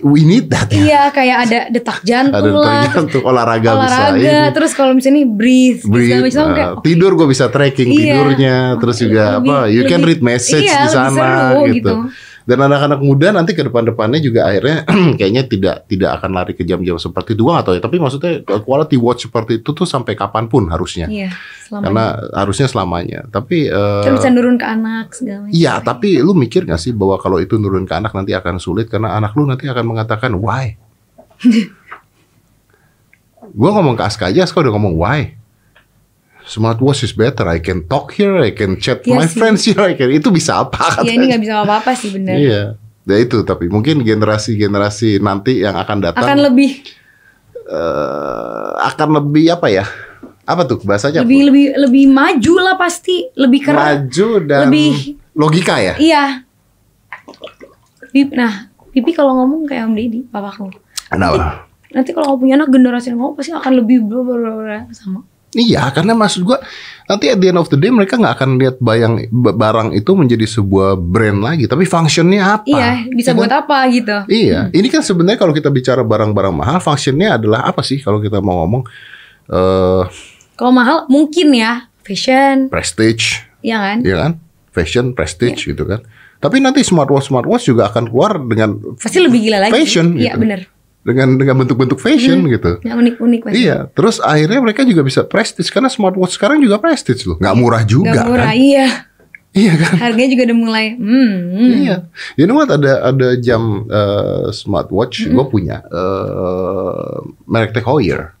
we need that. ya. iya kayak ada detak jantung Ada lah. tergantung olahraga, olahraga bisa ini. terus kalau misalnya nih breathe, Breathe, macam uh, kayak tidur gue bisa tracking Iya. tidurnya, terus juga Lebih- apa? You can lebih- read message iya, di sana seru gitu. gitu. Dan anak-anak muda nanti ke depan-depannya juga akhirnya kayaknya tidak tidak akan lari ke jam-jam seperti itu. Tahu ya. Tapi maksudnya quality watch seperti itu tuh sampai kapan pun harusnya. iya Karena harusnya selamanya. Tapi eh, kan bisa nurun ke anak segala macam. Iya, tapi lu mikir gak sih bahwa kalau itu nurun ke anak nanti akan sulit karena anak lu nanti akan mengatakan why? gua ngomong ke Aska aja, Aska udah ngomong why? Smartwatch is better. I can talk here, I can chat Iya my sih. friends here. I can, itu bisa apa? Iya ini nggak bisa apa-apa sih bener. Iya. Ya itu tapi mungkin generasi-generasi nanti yang akan datang Akan lebih eh, akan lebih apa ya? Apa tuh bahasanya? lebih lebih lebih maju lah pasti lebih keren. maju dan lebih- logika ya. Iya. Pip, nah, Pipi kalau ngomong kayak Om Deddy, papaku. Nah, Nanti kalau kamu punya anak generasi yang kamu pasti akan lebih bla bla bla bla sama. Iya, karena maksud gua nanti at the end of the day mereka nggak akan lihat bayang barang itu menjadi sebuah brand lagi, tapi functionnya apa? Iya, bisa Ya buat kan? apa gitu. Iya, ini kan sebenarnya kalau kita bicara barang-barang mahal, functionnya adalah apa sih? Kalau kita mau ngomong eh Kalau mahal mungkin ya fashion, prestige, ya kan? ya kan? Fashion, prestige gitu kan. Tapi nanti smartwatch smartwatch juga akan keluar dengan Pasti lebih gila lagi. Fashion, Iya gitu. bener. Dengan dengan bentuk-bentuk fashion gitu. Yang unik-unik. Iya, terus akhirnya mereka juga bisa prestige karena smartwatch sekarang juga prestige loh, nggak murah juga Gak murah, kan? iya. Iya kan? Harganya juga udah mulai, hmm, hmm. Iya, you know what ada ada jam eh, smartwatch gue punya eh merek Tech Heuer.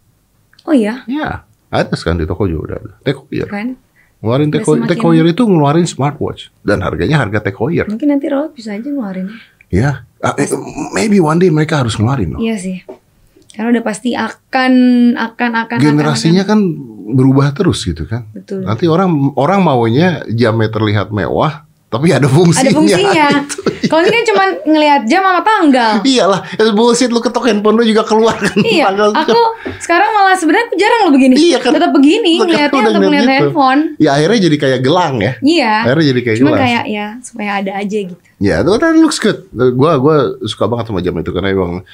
Oh iya, Iya, ada sekarang di toko juga udah. Tech Heuer. kan? Ngeluarin Tech Heuer, semakin- Tech Heuer itu ngeluarin smartwatch dan harganya harga Tech Heuer. Mungkin nanti Rolex bisa aja ngeluarin. Ya, ah, eh, maybe one day mereka harus ngeluarin loh. Iya sih. Karena udah pasti akan, akan, akan, Generasinya kan berubah terus gitu kan. Betul. Nanti orang orang maunya jamnya terlihat mewah, tapi ada Ada fungsinya. fungsinya. Itu. Kalau ini kan cuma ngelihat jam sama tanggal. Iyalah, bullshit lu ketok handphone lu juga keluar kan. Iya, tanggal- aku sekarang malah sebenarnya aku jarang lo begini. Iya kan. Tetap begini udah untuk ngeliat gitu. handphone. Ya akhirnya jadi kayak gelang ya. Iya. Akhirnya jadi kayak Cuma gelang. kayak ya supaya ada aja gitu. Ya, itu that looks good. Gua gua suka banget sama jam itu karena emang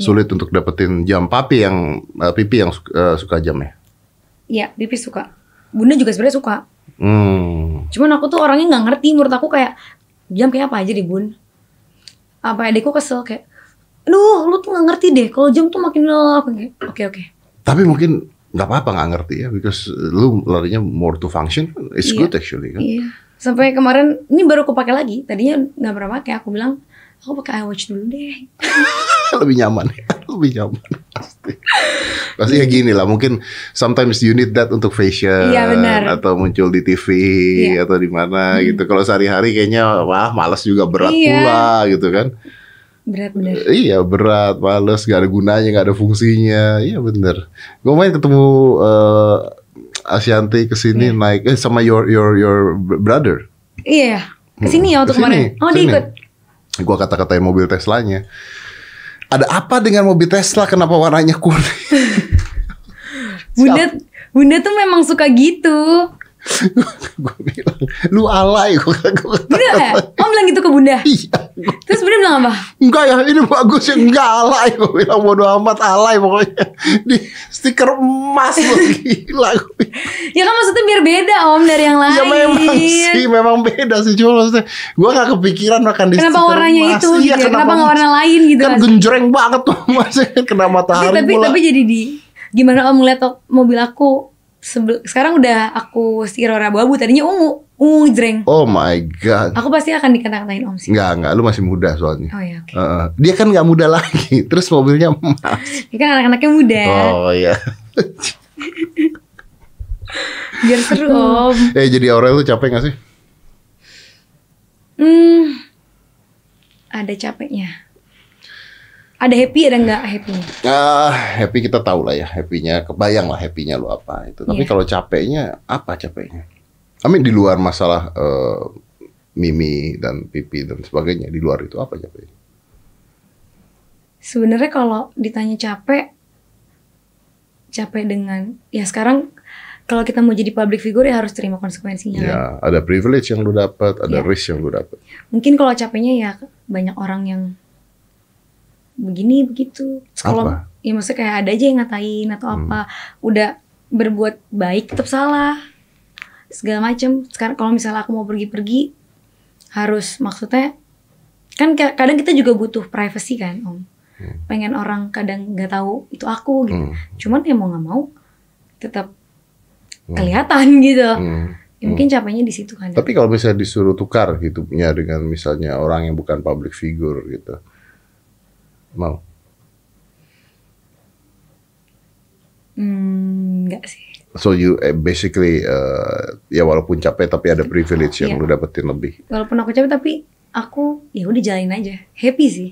sulit untuk dapetin jam papi yang eh, pipi yang eh, suka jamnya. Iya, Pipi suka. Bunda juga sebenarnya suka. Hmm. Cuman aku tuh orangnya nggak ngerti. Menurut aku kayak jam kayak apa aja deh bun. Apa adekku kesel kayak, aduh lu tuh nggak ngerti deh. Kalau jam tuh makin kayak, oke oke. Tapi mungkin nggak apa-apa nggak ngerti ya, because lu larinya more to function. It's Iya. good actually kan. Iya. Sampai kemarin ini baru aku pakai lagi. Tadinya nggak pernah pakai. Aku bilang aku pakai iWatch dulu deh. lebih nyaman lebih nyaman pasti pasti ya gini lah mungkin sometimes you need that untuk fashion Iya, benar. atau muncul di TV Iya. atau di mana gitu kalau sehari-hari kayaknya wah malas juga berat Iya. pula gitu kan Berat bener. iya berat males gak ada gunanya gak ada fungsinya iya bener gue main ketemu eh, Ashanti ke sini Iya. naik eh sama your your your brother Iya. Ke sini ya waktu Ke sini, kemarin. Oh dia ke sini. ikut. Gua kata-katain mobil Teslanya. Ada apa dengan mobil Tesla? Kenapa warnanya kuning? Bunda Bunda tuh memang suka gitu. gue bilang, lu alay. Gue Bunda ya? Om bilang gitu ke Bunda. iya. Terus Bunda bilang apa? Enggak ya, ini bagus ya. Enggak alay. Gue bilang bodo amat alay pokoknya. Di stiker emas lu gila. Ya kan maksudnya biar beda Om dari yang lain. Ya memang sih, memang beda sih. Cuma maksudnya, gue gak kepikiran akan di Kenapa stiker warnanya emas. itu gitu Iya, ya? Kenapa nggak emas? warna lain gitu? Kan genjreng banget tuh masnya kena tapi matahari tapi, pula. tapi jadi di gimana Om ngeliat mobil aku sebel, sekarang udah aku stiker warna abu-abu tadinya ungu ungu jreng. Oh my god. Aku pasti akan dikata-katain Om sih. Enggak, enggak. Lu masih muda soalnya. Oh ya oke. Heeh. dia kan nggak muda lagi, terus mobilnya emas. Ini kan anak-anaknya muda. Oh iya. Biar seru Om. eh jadi Aurel tuh capek gak sih? Hmm. Ada capeknya. Ada happy ada nggak happy-nya? Ah, happy kita tahu lah ya, happynya kebayang lah happynya lu apa itu. Tapi Iya. kalau capeknya apa capeknya? I mean di luar masalah eh, mimi dan pipi dan sebagainya di luar itu apa capek? Sebenarnya kalau ditanya capek, capek dengan ya sekarang kalau kita mau jadi public figure ya harus terima konsekuensinya. kan. Ya, ada privilege yang lu dapat, ada Ya. risk yang lu dapat. Mungkin kalau capeknya ya banyak orang yang begini begitu. Kalau ya maksudnya kayak ada aja yang ngatain atau Hmm. apa. Udah berbuat baik tetap salah. Segala macem. Sekarang kalau misalnya aku mau pergi-pergi harus maksudnya kan ka- kadang kita juga butuh privacy kan, Om. Pengen orang kadang nggak tahu itu aku gitu. Hmm. Cuman ya mau nggak mau tetap Hmm. kelihatan gitu. Hmm. Ya, mungkin capeknya di situ kan. Tapi kalau misalnya disuruh tukar hidupnya dengan misalnya orang yang bukan public figure gitu, mau? Hmm, enggak sih. So you eh, basically eh, ya walaupun capek tapi ada privilege yang Iya. lu dapetin lebih. Walaupun aku capek tapi aku ya udah jalanin aja. Happy sih.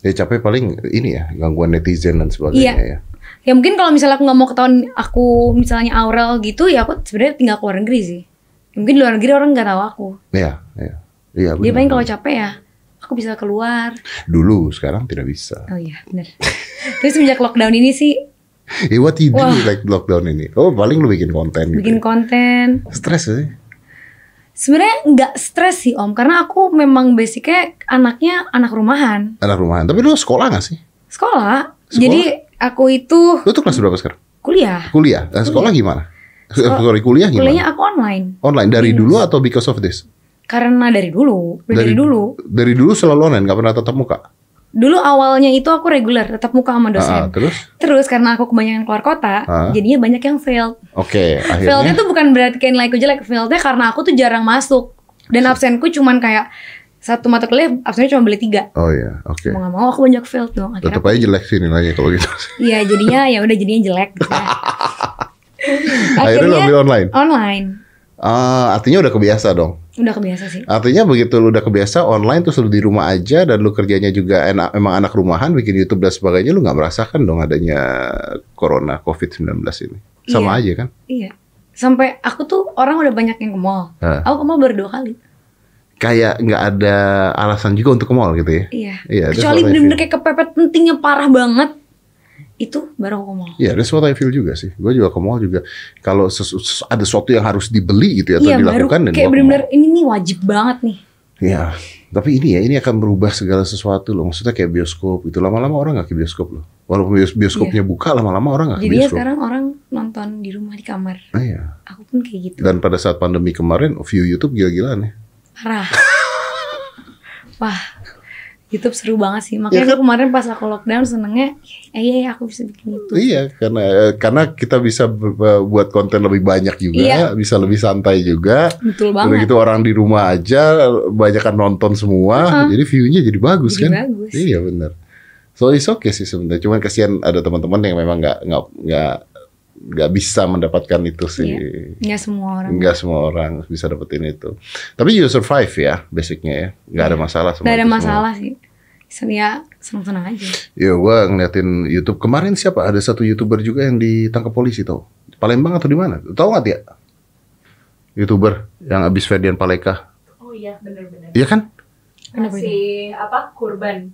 Ya capek paling ini ya gangguan netizen dan sebagainya Iya. ya. Ya mungkin kalau misalnya aku nggak mau ketahuan aku misalnya Aurel gitu ya aku sebenarnya tinggal keluar negeri sih. Mungkin di luar negeri orang nggak tahu aku. Iya, iya. Iya, Dia benar. paling kalau capek ya aku bisa keluar. dulu sekarang tidak bisa. Oh iya bener. Terus semenjak lockdown ini sih Eh, what you do Wah. like lockdown ini? Oh, paling lu bikin konten gitu. bikin ya? konten. Stres sih. Sebenarnya nggak stres sih om karena aku memang basicnya anaknya anak rumahan. Anak rumahan. Tapi lu sekolah gak sih? Sekolah. Sekolah? Jadi aku itu Lu tuh kelas berapa sekarang? kuliah. Kuliah. Nah, sekolah gimana? Sekolah- Sorry, kuliah gimana? Kuliahnya aku online. Online dari dulu atau because of this? Karena dari dulu, dari, dulu. Dari dulu selalu online, nggak pernah tatap muka. Dulu awalnya itu aku reguler, tetap muka sama Ah, dosen. terus? Terus karena aku kebanyakan keluar kota, Ah. jadinya banyak yang failed. Oke, Failednya akhirnya. tuh bukan berarti kayak nilaiku jelek, failednya karena aku tuh jarang masuk. Dan absenku cuman kayak satu mata kuliah absennya cuma beli tiga. Oh iya, oke. Mau gak mau aku banyak failed dong. Akhirnya Tetap aja jelek sih nilainya kalau gitu. Iya jadinya ya udah jadinya jelek gitu ya. Akhirnya lu ambil online. online. Ah, artinya udah kebiasa dong. Udah kebiasa sih. Artinya begitu lu udah kebiasa online terus lu di rumah aja dan lu kerjanya juga enak emang anak rumahan bikin YouTube dan sebagainya lu nggak merasakan dong adanya corona COVID-19 ini. Sama Iya. aja kan? Iya. Sampai aku tuh orang udah banyak yang ke mall. Hah. Aku ke mall baru dua kali. Kayak nggak ada alasan juga untuk ke mall gitu ya. Iya. Iya, Kecuali bener-bener kayak kepepet pentingnya parah banget. Itu baru aku ke mall. Iya, that's what I feel juga sih. Gue juga ke mall juga kalau sesu- sesu- ada sesuatu yang harus dibeli gitu ya atau Iya baru dilakukan dan kayak mall. ini nih wajib banget nih. Iya, tapi ini ya ini akan berubah segala sesuatu loh. Maksudnya kayak bioskop itu lama-lama orang nggak ke bioskop loh. Walaupun bios- bioskopnya buka lama-lama orang nggak ke Jadinya bioskop. sekarang orang nonton di rumah di kamar. Ah, iya. Aku pun kayak gitu. Dan pada saat pandemi kemarin view YouTube gila-gilaan ya. Parah. Wah, YouTube seru banget sih. Makanya Ya kan? aku kemarin pas aku lockdown senengnya, eh iya, iya aku bisa bikin itu. Iya, karena karena kita bisa buat konten lebih banyak juga, Iya. bisa lebih santai juga. Betul Udah banget. gitu orang di rumah aja banyak kan nonton semua, Uh-uh. jadi view-nya jadi bagus Jadi kan? bagus. Iya benar. So it's okay sih sebenarnya. Cuman kasihan ada teman-teman yang memang nggak nggak nggak nggak bisa mendapatkan itu sih. Nggak semua orang. Nggak semua orang bisa dapetin itu. Tapi you survive ya, basicnya ya. Nggak ada masalah sama Nggak ada itu semua. masalah sih. Ya seneng-seneng aja. Ya gua ngeliatin YouTube kemarin siapa ada satu youtuber juga yang ditangkap polisi tau Palembang atau di mana? Tahu nggak ya? Youtuber yang abis Ferdian Paleka, Oh iya, benar-benar. iya kan? Masih apa? Kurban.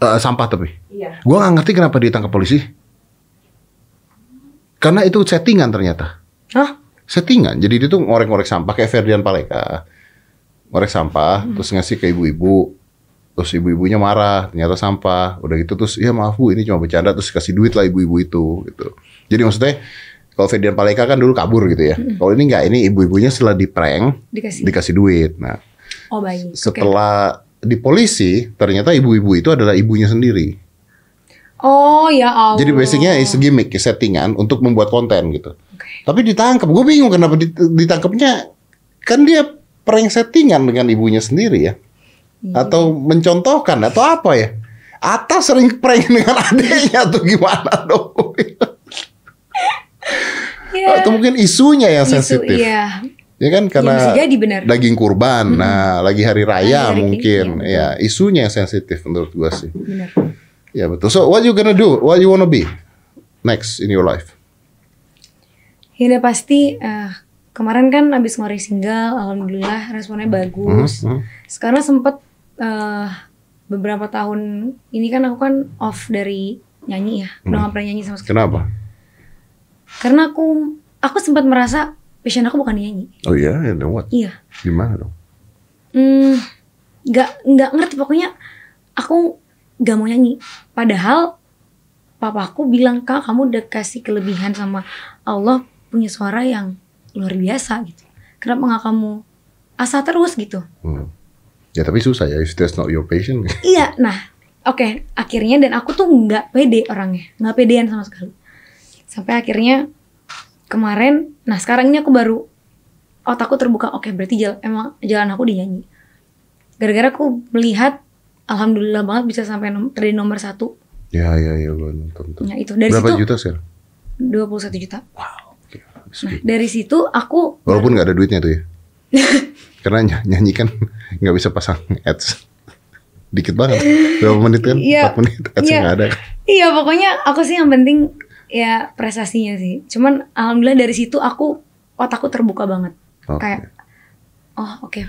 Eh, sampah tapi. Iya. Gua nggak ngerti kenapa ditangkap polisi. Karena itu settingan ternyata. Hah? Settingan. Jadi dia tuh ngorek-ngorek sampah kayak Ferdian Paleka. Ngorek sampah, terus ngasih ke ibu-ibu. Terus ibu-ibunya marah, ternyata sampah. Udah gitu terus, ya maaf bu, ini cuma bercanda. Terus kasih duit lah ibu-ibu itu. gitu. Jadi maksudnya, kalau Ferdian Paleka kan dulu kabur gitu ya. Kalau ini nggak, ini ibu-ibunya setelah di prank, Dikasih. dikasih duit. Nah, Oh baik. Setelah di polisi, ternyata ibu-ibu itu adalah ibunya sendiri. Oh ya Allah. Jadi basicnya is a gimmick, settingan untuk membuat konten gitu. Oke. Tapi ditangkap, gue bingung kenapa dit- ditangkapnya. Kan dia prank settingan dengan ibunya sendiri ya. Iya. Atau mencontohkan atau apa ya? Atau sering prank dengan adiknya atau gimana dong? Iya. Atau mungkin isunya yang Isu, sensitif. Iya. Ya kan karena bisa jadi benar. daging kurban. Nah, lagi hari raya hari mungkin. ini, ya, isunya yang sensitif menurut gua sih. Benar. Ya betul. So what you gonna do? What you wanna be next in your life? Ya udah pasti eh, kemarin kan abis ngeluarin single, alhamdulillah responnya bagus. Mhm, mhm. Sekarang sempet eh, beberapa tahun ini kan aku kan off dari nyanyi ya, udah Hmm. gak pernah nyanyi sama sekali. Kenapa? Karena aku aku sempat merasa passion aku bukan nyanyi. Oh iya, yeah, then what? Iya. Gimana dong? Hmm, nggak nggak ngerti pokoknya aku nggak mau nyanyi. Padahal papaku bilang kak kamu udah kasih kelebihan sama Allah punya suara yang luar biasa gitu. Kenapa nggak kamu asa terus gitu? Hmm. Ya tapi susah ya, if that's not your passion. Iya, nah oke akhirnya dan aku tuh nggak pede orangnya, nggak pedean sama sekali. Sampai akhirnya kemarin, nah sekarang ini aku baru otakku terbuka. Oke berarti jalan, emang jalan aku di nyanyi. Gara-gara aku melihat, alhamdulillah banget bisa sampai nom dari nomor satu. ya, ya, ya, gue nonton tuh. Nah itu dari Berapa situ juta sih? 21 juta. That's Nah dari situ aku Walaupun nggak ada duitnya tuh ya. Karena ny- nyanyi kan nggak bisa pasang ads. Dikit banget. Berapa menit kan? Iya. 4 menit ads Iya. nggak ada. Iya pokoknya aku sih yang penting ya prestasinya sih. Cuman alhamdulillah dari situ aku otakku terbuka banget. Oke. Kayak oh oke.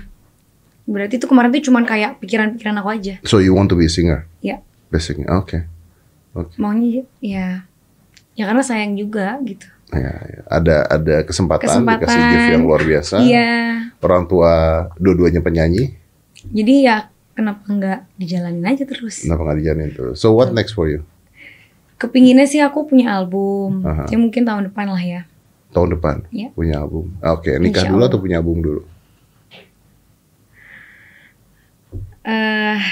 Berarti itu kemarin tuh cuman kayak pikiran-pikiran aku aja. So you want to be a singer? Ya Basically, oke. Oke. maunya ya ya karena sayang juga gitu. Ya, ya. Ada ada kesempatan, Kesempatan. dikasih gift yang luar biasa. Iya. Orang tua dua-duanya penyanyi. Jadi ya kenapa nggak dijalanin aja terus. Kenapa nggak dijalanin terus? So what next for you? Kepinginnya sih aku punya album. Aha. Ya mungkin tahun depan lah ya. Tahun depan Iya. punya album. Oke, nikah Insya dulu Allah. atau punya album dulu? Eh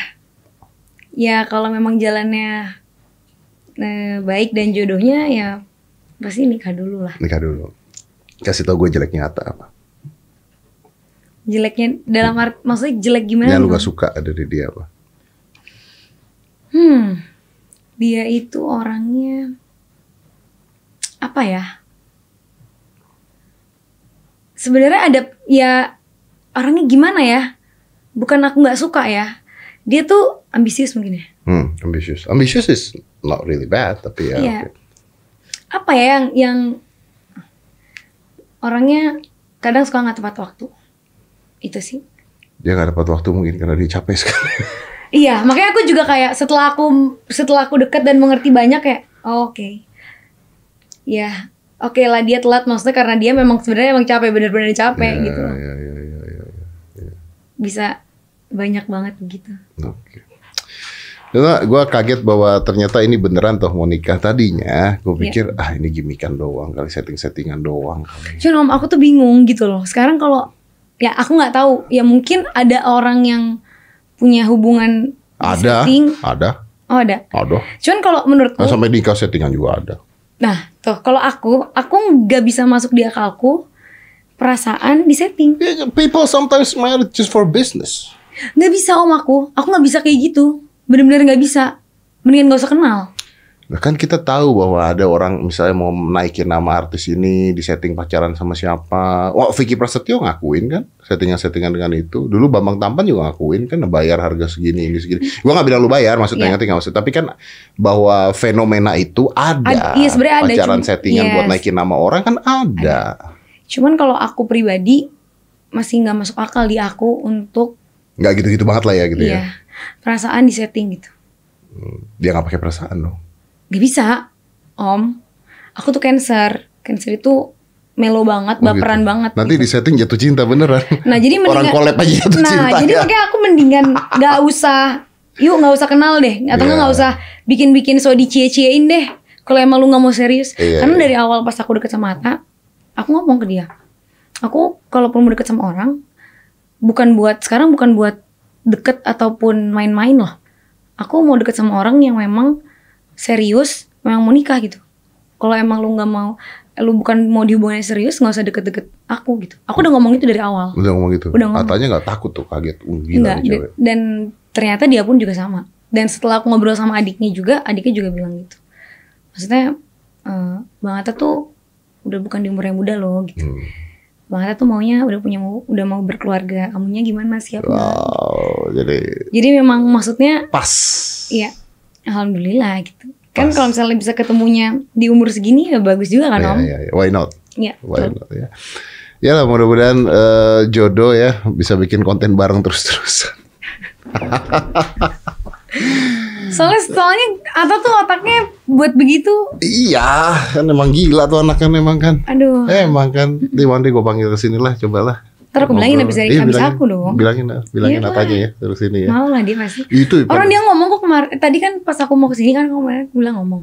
ya kalau memang jalannya eh, baik dan jodohnya ya pasti nikah dulu lah. Nikah dulu. Kasih tau gue jeleknya Atta apa? Jeleknya dalam art maksudnya jelek gimana? Yang lu gak suka ada di dia apa? Hmm, dia itu orangnya apa ya? Sebenarnya ada ya orangnya gimana ya? Bukan aku nggak suka ya. Dia tuh ambisius mungkin ya. Hmm, ambitious. Ambitious is not really bad, tapi ya. Iya. oke. Apa ya yang yang orangnya kadang suka nggak tepat waktu. Itu sih. Dia gak dapat waktu mungkin karena dia capek sekali. Iya, makanya aku juga kayak setelah aku setelah aku dekat dan mengerti banyak kayak oh, oke. Ya, oke lah dia telat maksudnya karena dia memang sebenarnya emang capek bener-bener capek Ya, gitu. ya, ya, ya, ya, ya. Bisa banyak banget begitu. Oke. Karena gue kaget bahwa ternyata ini beneran toh mau nikah tadinya. Gue Iya. pikir ah ini gimikan doang kali setting-settingan doang kali. Cuman om aku tuh bingung gitu loh. Sekarang kalau ya aku nggak tahu ya mungkin ada orang yang punya hubungan Ada, setting. ada, Oh ada. ada. Cuman kalau menurutku Nah, sampai nikah settingan juga ada. Nah, tuh kalau aku, aku nggak bisa masuk di akalku perasaan di setting. Yeah, People sometimes married just for business. Nggak bisa om aku, aku nggak bisa kayak gitu. Bener-bener nggak bisa. Mendingan gak usah kenal. Nah, kan kita tahu bahwa ada orang misalnya mau naikin nama artis ini di setting pacaran sama siapa. Wah, Vicky Prasetyo ngakuin kan settingan-settingan dengan itu. Dulu Bambang Tampan juga ngakuin kan bayar harga segini ini segini. Gua nggak bilang lu bayar maksudnya Iya. ngerti nggak maksud. Tapi kan bahwa fenomena itu ada. Ad- iya, ada, Pacaran cuma- settingan buat yes. naikin nama orang kan ada. Cuman kalau aku pribadi masih nggak masuk akal di aku untuk Nggak gitu-gitu banget lah ya gitu iya, ya. perasaan di setting gitu. Dia nggak pakai perasaan dong. Gak bisa, om. Aku tuh cancer. Cancer itu melo banget, Oh, baperan gitu. banget. Nanti gitu. di setting jatuh cinta beneran. Nah jadi Orang mendingan- collab aja jatuh Nah cinta jadi ya. makanya aku mendingan nggak usah, yuk nggak usah kenal deh, atau nggak nggak usah bikin-bikin so dicie-ciein deh. Kalau emang lu nggak mau serius, Iya, karena iya. dari awal pas aku deket sama Ata, aku ngomong ke dia, aku kalaupun mau deket sama orang, bukan buat sekarang bukan buat deket ataupun main-main loh. Aku mau deket sama orang yang memang serius, memang mau nikah gitu. Kalau emang lu nggak mau, lu bukan mau dihubungin serius, nggak usah deket-deket aku gitu. Aku udah ngomong itu dari awal. Udah ngomong gitu. Udah ngomong. Atanya nggak takut tuh kaget. Uh, gila Enggak, cewek. dan ternyata dia pun juga sama. Dan setelah aku ngobrol sama adiknya juga, adiknya juga bilang gitu. Maksudnya, eh, Bang Atta tuh udah bukan di umur yang muda loh gitu. Hmm. Bang tuh maunya udah punya mau udah mau berkeluarga. Kamunya gimana siap nggak? Wow, jadi Jadi memang maksudnya, pas. ya alhamdulillah gitu. Kan Pas. kalau misalnya bisa ketemunya di umur segini ya bagus juga kan Iya, om? iya, iya. Why not? Iya. Why betul. not ya. Ya lah mudah-mudahan eh, jodoh ya bisa bikin konten bareng terus-terusan. Soalnya soalnya Ata tuh otaknya buat begitu. Iya, kan emang gila tuh anak kan emang kan. Aduh. Emang kan, di nanti gue panggil ke sini lah, cobalah. Ntar aku bilangin habis dari Iya, habis bilangin, aku dong. Bilangin, bilangin Iya apa aja ya terus ini ya. Mau lah dia pasti. Itu Orang dia ngomong kok kemarin tadi kan pas aku mau ke sini kan kemarin bilang ngomong.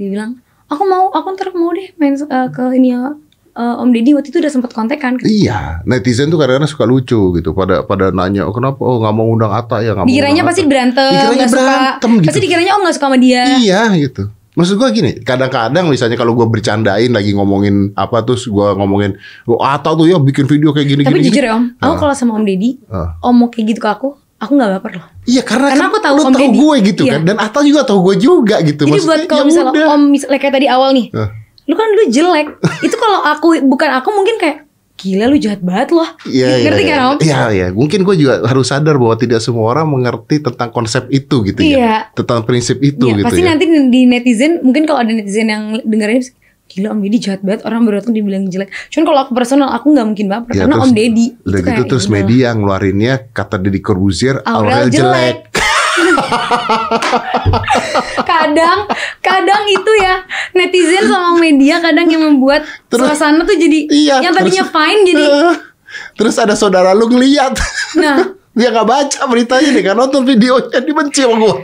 Dia bilang, "Aku mau, aku ntar mau deh main eh, ke ini ya eh, Om Deddy waktu itu udah sempet kontak kan." Iya, netizen tuh kadang-kadang suka lucu gitu. Pada pada nanya, oh, kenapa? Oh nggak mau undang Ata ya? nggak mau Dikiranya pasti Atta." berantem, Dikiranya nggak suka. berantem gitu. Pasti dikiranya Om nggak suka sama dia. Iya gitu. Maksud gua gini, kadang-kadang misalnya kalau gua bercandain lagi ngomongin apa terus gua ngomongin, oh Ata tuh ya bikin video kayak gini Tapi gini. jujur ya Om, aku Ah. kalau sama Om Deddy, Ah. Om mau kayak gitu ke aku, aku nggak baper loh. Iya karena, Karena kan aku tahu lu Om tahu Deddy. gue gitu Iya. kan dan Ata juga tahu gue juga gitu. Jadi buat Maksudnya, kalau ya misalnya udah. Om misalnya kayak tadi awal nih, Ah. Lu kan lu jelek. itu kalau aku bukan aku mungkin kayak gila lu jahat banget loh. Iya, iya, Ngerti iya. kan Om? Iya, iya. Mungkin gue juga harus sadar bahwa tidak semua orang mengerti tentang konsep itu gitu Iya. ya. Tentang prinsip itu Iya, gitu pasti ya. nanti di netizen mungkin kalau ada netizen yang dengerin gila Om Deddy jahat banget orang baru datang dibilang jelek. Cuman kalau aku personal aku nggak mungkin baper Ya, karena terus Om Deddy Udah gitu terus ya media ngeluarinnya kata Deddy Corbuzier Aurel Aurel jelek. kadang kadang itu ya netizen sama media kadang yang membuat Terus- suasana tuh jadi Iya, yang tadinya terus- fine jadi Eh, Terus ada saudara lu ngeliat. Nah. Dia nggak baca beritanya nih, kan nonton videonya dibenci sama gue.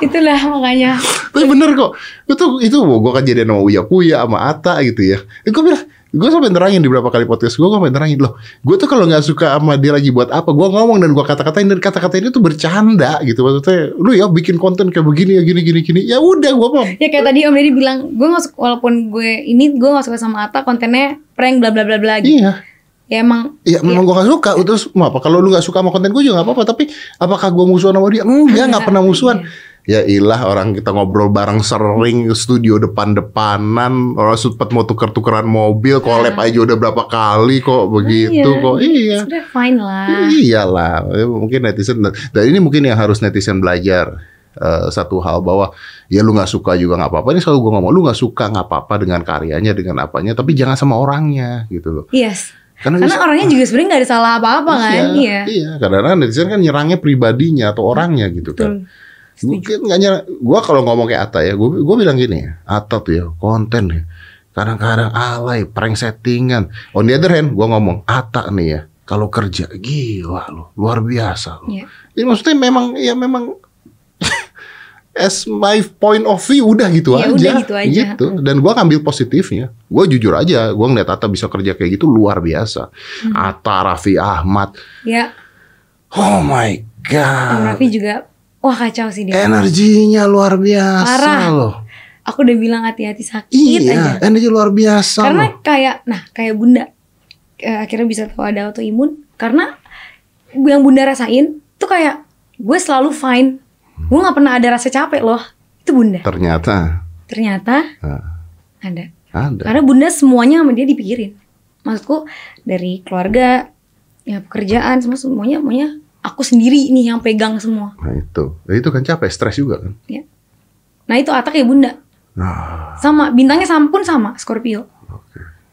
itulah makanya Tapi bener kok. Itu itu gue kan jadi sama Uya Kuya sama Ata gitu ya. Eh, gue bilang gue sampai nerangin di beberapa kali podcast gue, gue sampai nerangin loh. Gue tuh kalau nggak suka sama dia lagi buat apa, gue ngomong dan gue kata-katain dan kata-kata ini tuh bercanda gitu maksudnya. Lu ya bikin konten kayak begini ya gini gini gini. Ya udah gue mau. ya kayak tadi Om Deddy bilang gue nggak suka walaupun gue ini gue nggak suka sama Ata kontennya prank bla bla bla bla gitu Iya. ya emang Ya memang gue gak suka Terus mau apa Kalau lu gak suka sama konten gue juga gak apa-apa Tapi apakah gue musuhan sama dia Enggak gak pernah musuhan Ya ilah orang kita ngobrol bareng sering Studio depan-depanan. Orang sempet mau tuker-tukeran mobil Collab aja udah berapa kali kok Begitu Iya. kok. Iya. Sudah fine lah. Iyalah Ya, Mungkin netizen Dan ini mungkin yang harus netizen belajar eh, Satu hal bahwa Ya lu gak suka juga gak apa-apa. Ini selalu gue ngomong Lu gak suka gak apa-apa dengan karyanya Dengan apanya Tapi jangan sama orangnya gitu loh. Yes. Karena, karena orangnya juga sebenarnya nggak ada salah apa-apa kan? Iya. Iya, kadang-kadang netizen kan nyerangnya pribadinya atau orangnya gitu kan. Mungkin nggak nyerang. Gua kalau ngomong kayak Atta ya, gua, gua bilang gini ya, Atta tuh ya konten ya. Kadang-kadang alay, prank settingan. On the other hand, gua ngomong Atta nih ya, kalau kerja gila loh, luar biasa loh. Iya. Ini maksudnya memang ya memang as my point of view udah gitu Ya aja. udah gitu aja. Gitu. Dan gua ngambil positifnya. Gua jujur aja, gua ngeliat Atta bisa kerja kayak gitu luar biasa. Hmm. Atta, Raffi Ahmad, ya Oh my Om god. Raffi juga wah kacau sih dia. Energinya luar biasa Parah. loh. aku udah bilang hati-hati sakit Iya, aja. energi luar biasa karena loh. kayak nah kayak bunda eh, akhirnya bisa tahu ada autoimun. Karena yang bunda rasain tuh kayak gue selalu fine. Gue nggak pernah ada rasa capek loh. Itu bunda. Ternyata. Ternyata ah, ada. Ada. karena bunda semuanya sama dia dipikirin. Maksudku dari keluarga ya pekerjaan semua semuanya semuanya aku sendiri nih yang pegang semua. Nah itu, Nah, itu kan capek, stres juga kan. ya nah itu atak ya bunda. Nah, sama bintangnya sama pun sama Scorpio.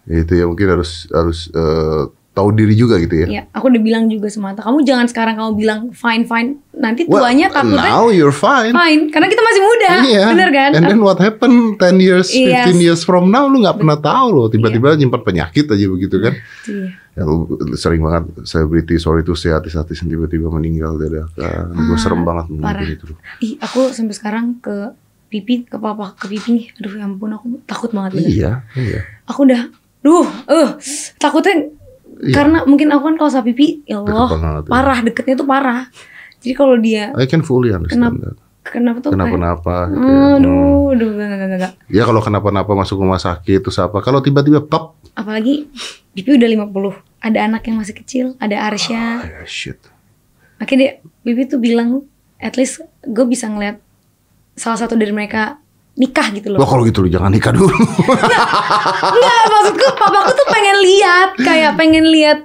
Itu ya mungkin harus harus eh, tahu diri juga gitu ya. ya aku udah bilang juga sama Atta kamu jangan sekarang kamu bilang fine fine nanti Well, tuanya takutnya now you're fine. fine karena kita masih muda Iya. bener kan And then what happen 10 years, 15 Yes. years from now lu nggak pernah tahu loh. Tiba-tiba nyimpan penyakit aja begitu kan. Dia. Ya, sering banget selebriti sorry itu say artis-artis yang tiba-tiba meninggal dadakan. Gue Ah, serem banget parah. mungkin itu. ih aku sampai sekarang ke pipi ke papa ke pipi nih aduh ya ampun aku takut banget bener Iya, iya. aku udah duh eh takutnya Iya. karena mungkin aku kan kalau sama pipi ya Allah Deket banget, ya. parah deketnya tuh parah jadi kalau dia I can fully understand Kenapa? that. kenapa tuh Kenapa-napa gitu ya. Hmm, Hmm. aduh, aduh, enggak, enggak. Ya kalau kenapa-napa masuk rumah sakit terus apa? Kalau tiba-tiba pop, Apalagi Pipi udah 50 Ada anak yang masih kecil Ada Arsya ah, shit. Makanya dia Pipi tuh bilang At least gue bisa ngeliat Salah satu dari mereka Nikah gitu Wah loh kalau gitu lu jangan nikah dulu. Enggak maksudku Papaku tuh pengen lihat Kayak pengen lihat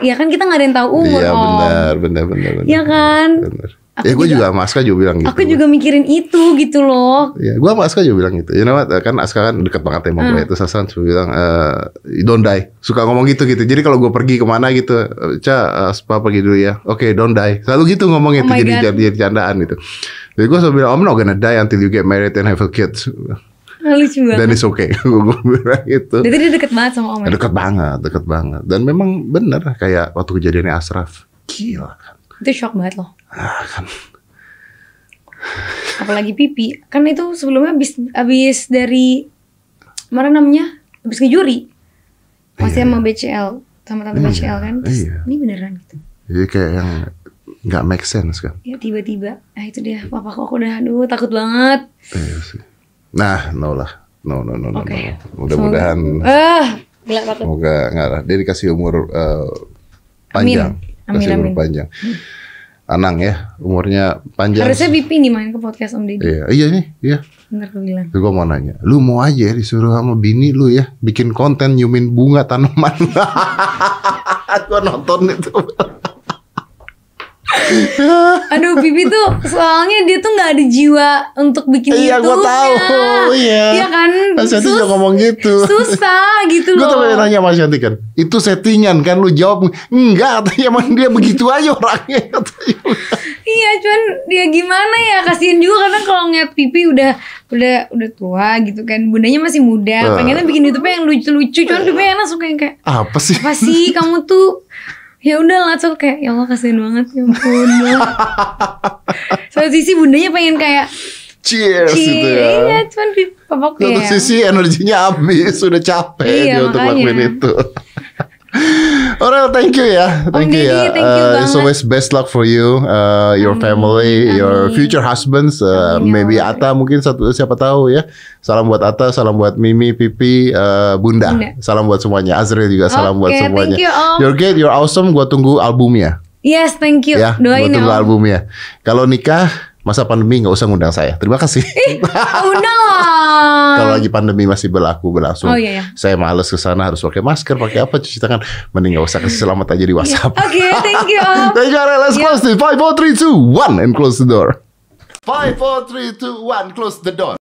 Ya kan kita gak ada yang tahu umur Iya benar, benar, benar, benar. Iya kan Benar. Ya gue juga sama Aska juga bilang gitu. Aku juga mikirin itu gitu loh. Ya, gue sama Aska juga bilang gitu. You know what? Kan Aska kan deket banget sama Hmm. gue. Terus Aska cuma bilang, eh, don't die. Suka ngomong gitu gitu. Jadi kalau gue pergi ke mana gitu, Ca, eh, Spa pergi dulu ya. Oke, don't die. Selalu gitu ngomong itu. Oh jadi, jadi jadi candaan gitu. Jadi gue selalu bilang, I'm not gonna die until you get married and have a kids. Nah, lucu Dan banget. it's okay. gue bilang gitu. Jadi dia deket banget sama Om. ya? Deket banget, deket banget. Dan memang bener kayak waktu kejadiannya Asraf. Gila kan. Itu shock banget loh. Ah, kan. Apalagi pipi. Kan itu sebelumnya abis, abis dari mana namanya? Abis ngejuri. Masih sama BCL. Sama tante Iya, BCL kan. Terus iya. ini beneran gitu. Jadi kayak yang nggak make sense kan. Ya tiba-tiba. Nah itu dia. Papa kok aku udah aduh takut banget. Iya sih. Nah, no lah. No, no, no, no, Oke. no. Mudah-mudahan Ah, gila takut. semoga nggak lah. Dia dikasih umur eh, panjang. Amin, Kasih umur amin. panjang. Anang ya, umurnya panjang. Harusnya Pipi nih main ke podcast Om Deddy. Iya, iya nih, iya. Bentar aku bilang. Terus gue mau nanya, lu mau aja disuruh sama bini lu ya bikin konten nyumin bunga tanaman. gue nonton itu. Aduh Pipi tuh soalnya dia tuh nggak ada jiwa untuk bikin Iya, gua YouTube-nya. tahu, iya. Iya kan? Mas Yanti juga ngomong gitu. Susah gitu Gue loh. tuh pengen nanya sama Shanti kan, itu settingan kan lu jawab enggak katanya emang dia begitu aja orangnya. Iya, cuman dia gimana ya? Kasihan juga karena kalau ngeliat Pipi udah udah udah tua gitu kan. Bundanya masih muda. Ah. Pengennya bikin YouTube yang lucu-lucu. Cuman Pipi yang langsung kayak kayak Apa sih? apa sih kamu tuh ya udah tuh kayak ya Allah kasihan banget ya ampun satu sisi bundanya pengen kayak Cheers Cie, gitu ya. iya cuman di Satu ya sisi energinya habis, sudah capek Iya, dia untuk makanya. lakuin itu. Alright, thank you ya, Om thank you Deddy, ya. thank you Uh, it's always best luck for you, uh, your family, your amin. future husbands, uh, Amin, ya maybe. Ata mungkin satu siapa tahu ya. Salam buat Ata, salam buat Mimi, Pipi, uh, Bunda. Bunda. salam buat semuanya. Azril juga salam buat Oke, semuanya. thank you, Om. You're great, you're awesome. Gua tunggu albumnya yes thank you ya. doain Gua tunggu Om. albumnya. Kalau nikah masa pandemi nggak usah ngundang saya. Terima kasih. undang lah Kalau lagi pandemi masih berlaku berlangsung. Oh, iya, iya. Saya males ke sana harus pakai masker, pakai apa cuci tangan. Mending nggak usah kasih selamat aja di WhatsApp. oke thank you Thank you, let's Yeah. close it. Five, four, three, two, one, and close the door. Five, four, three, two, one. Close the door.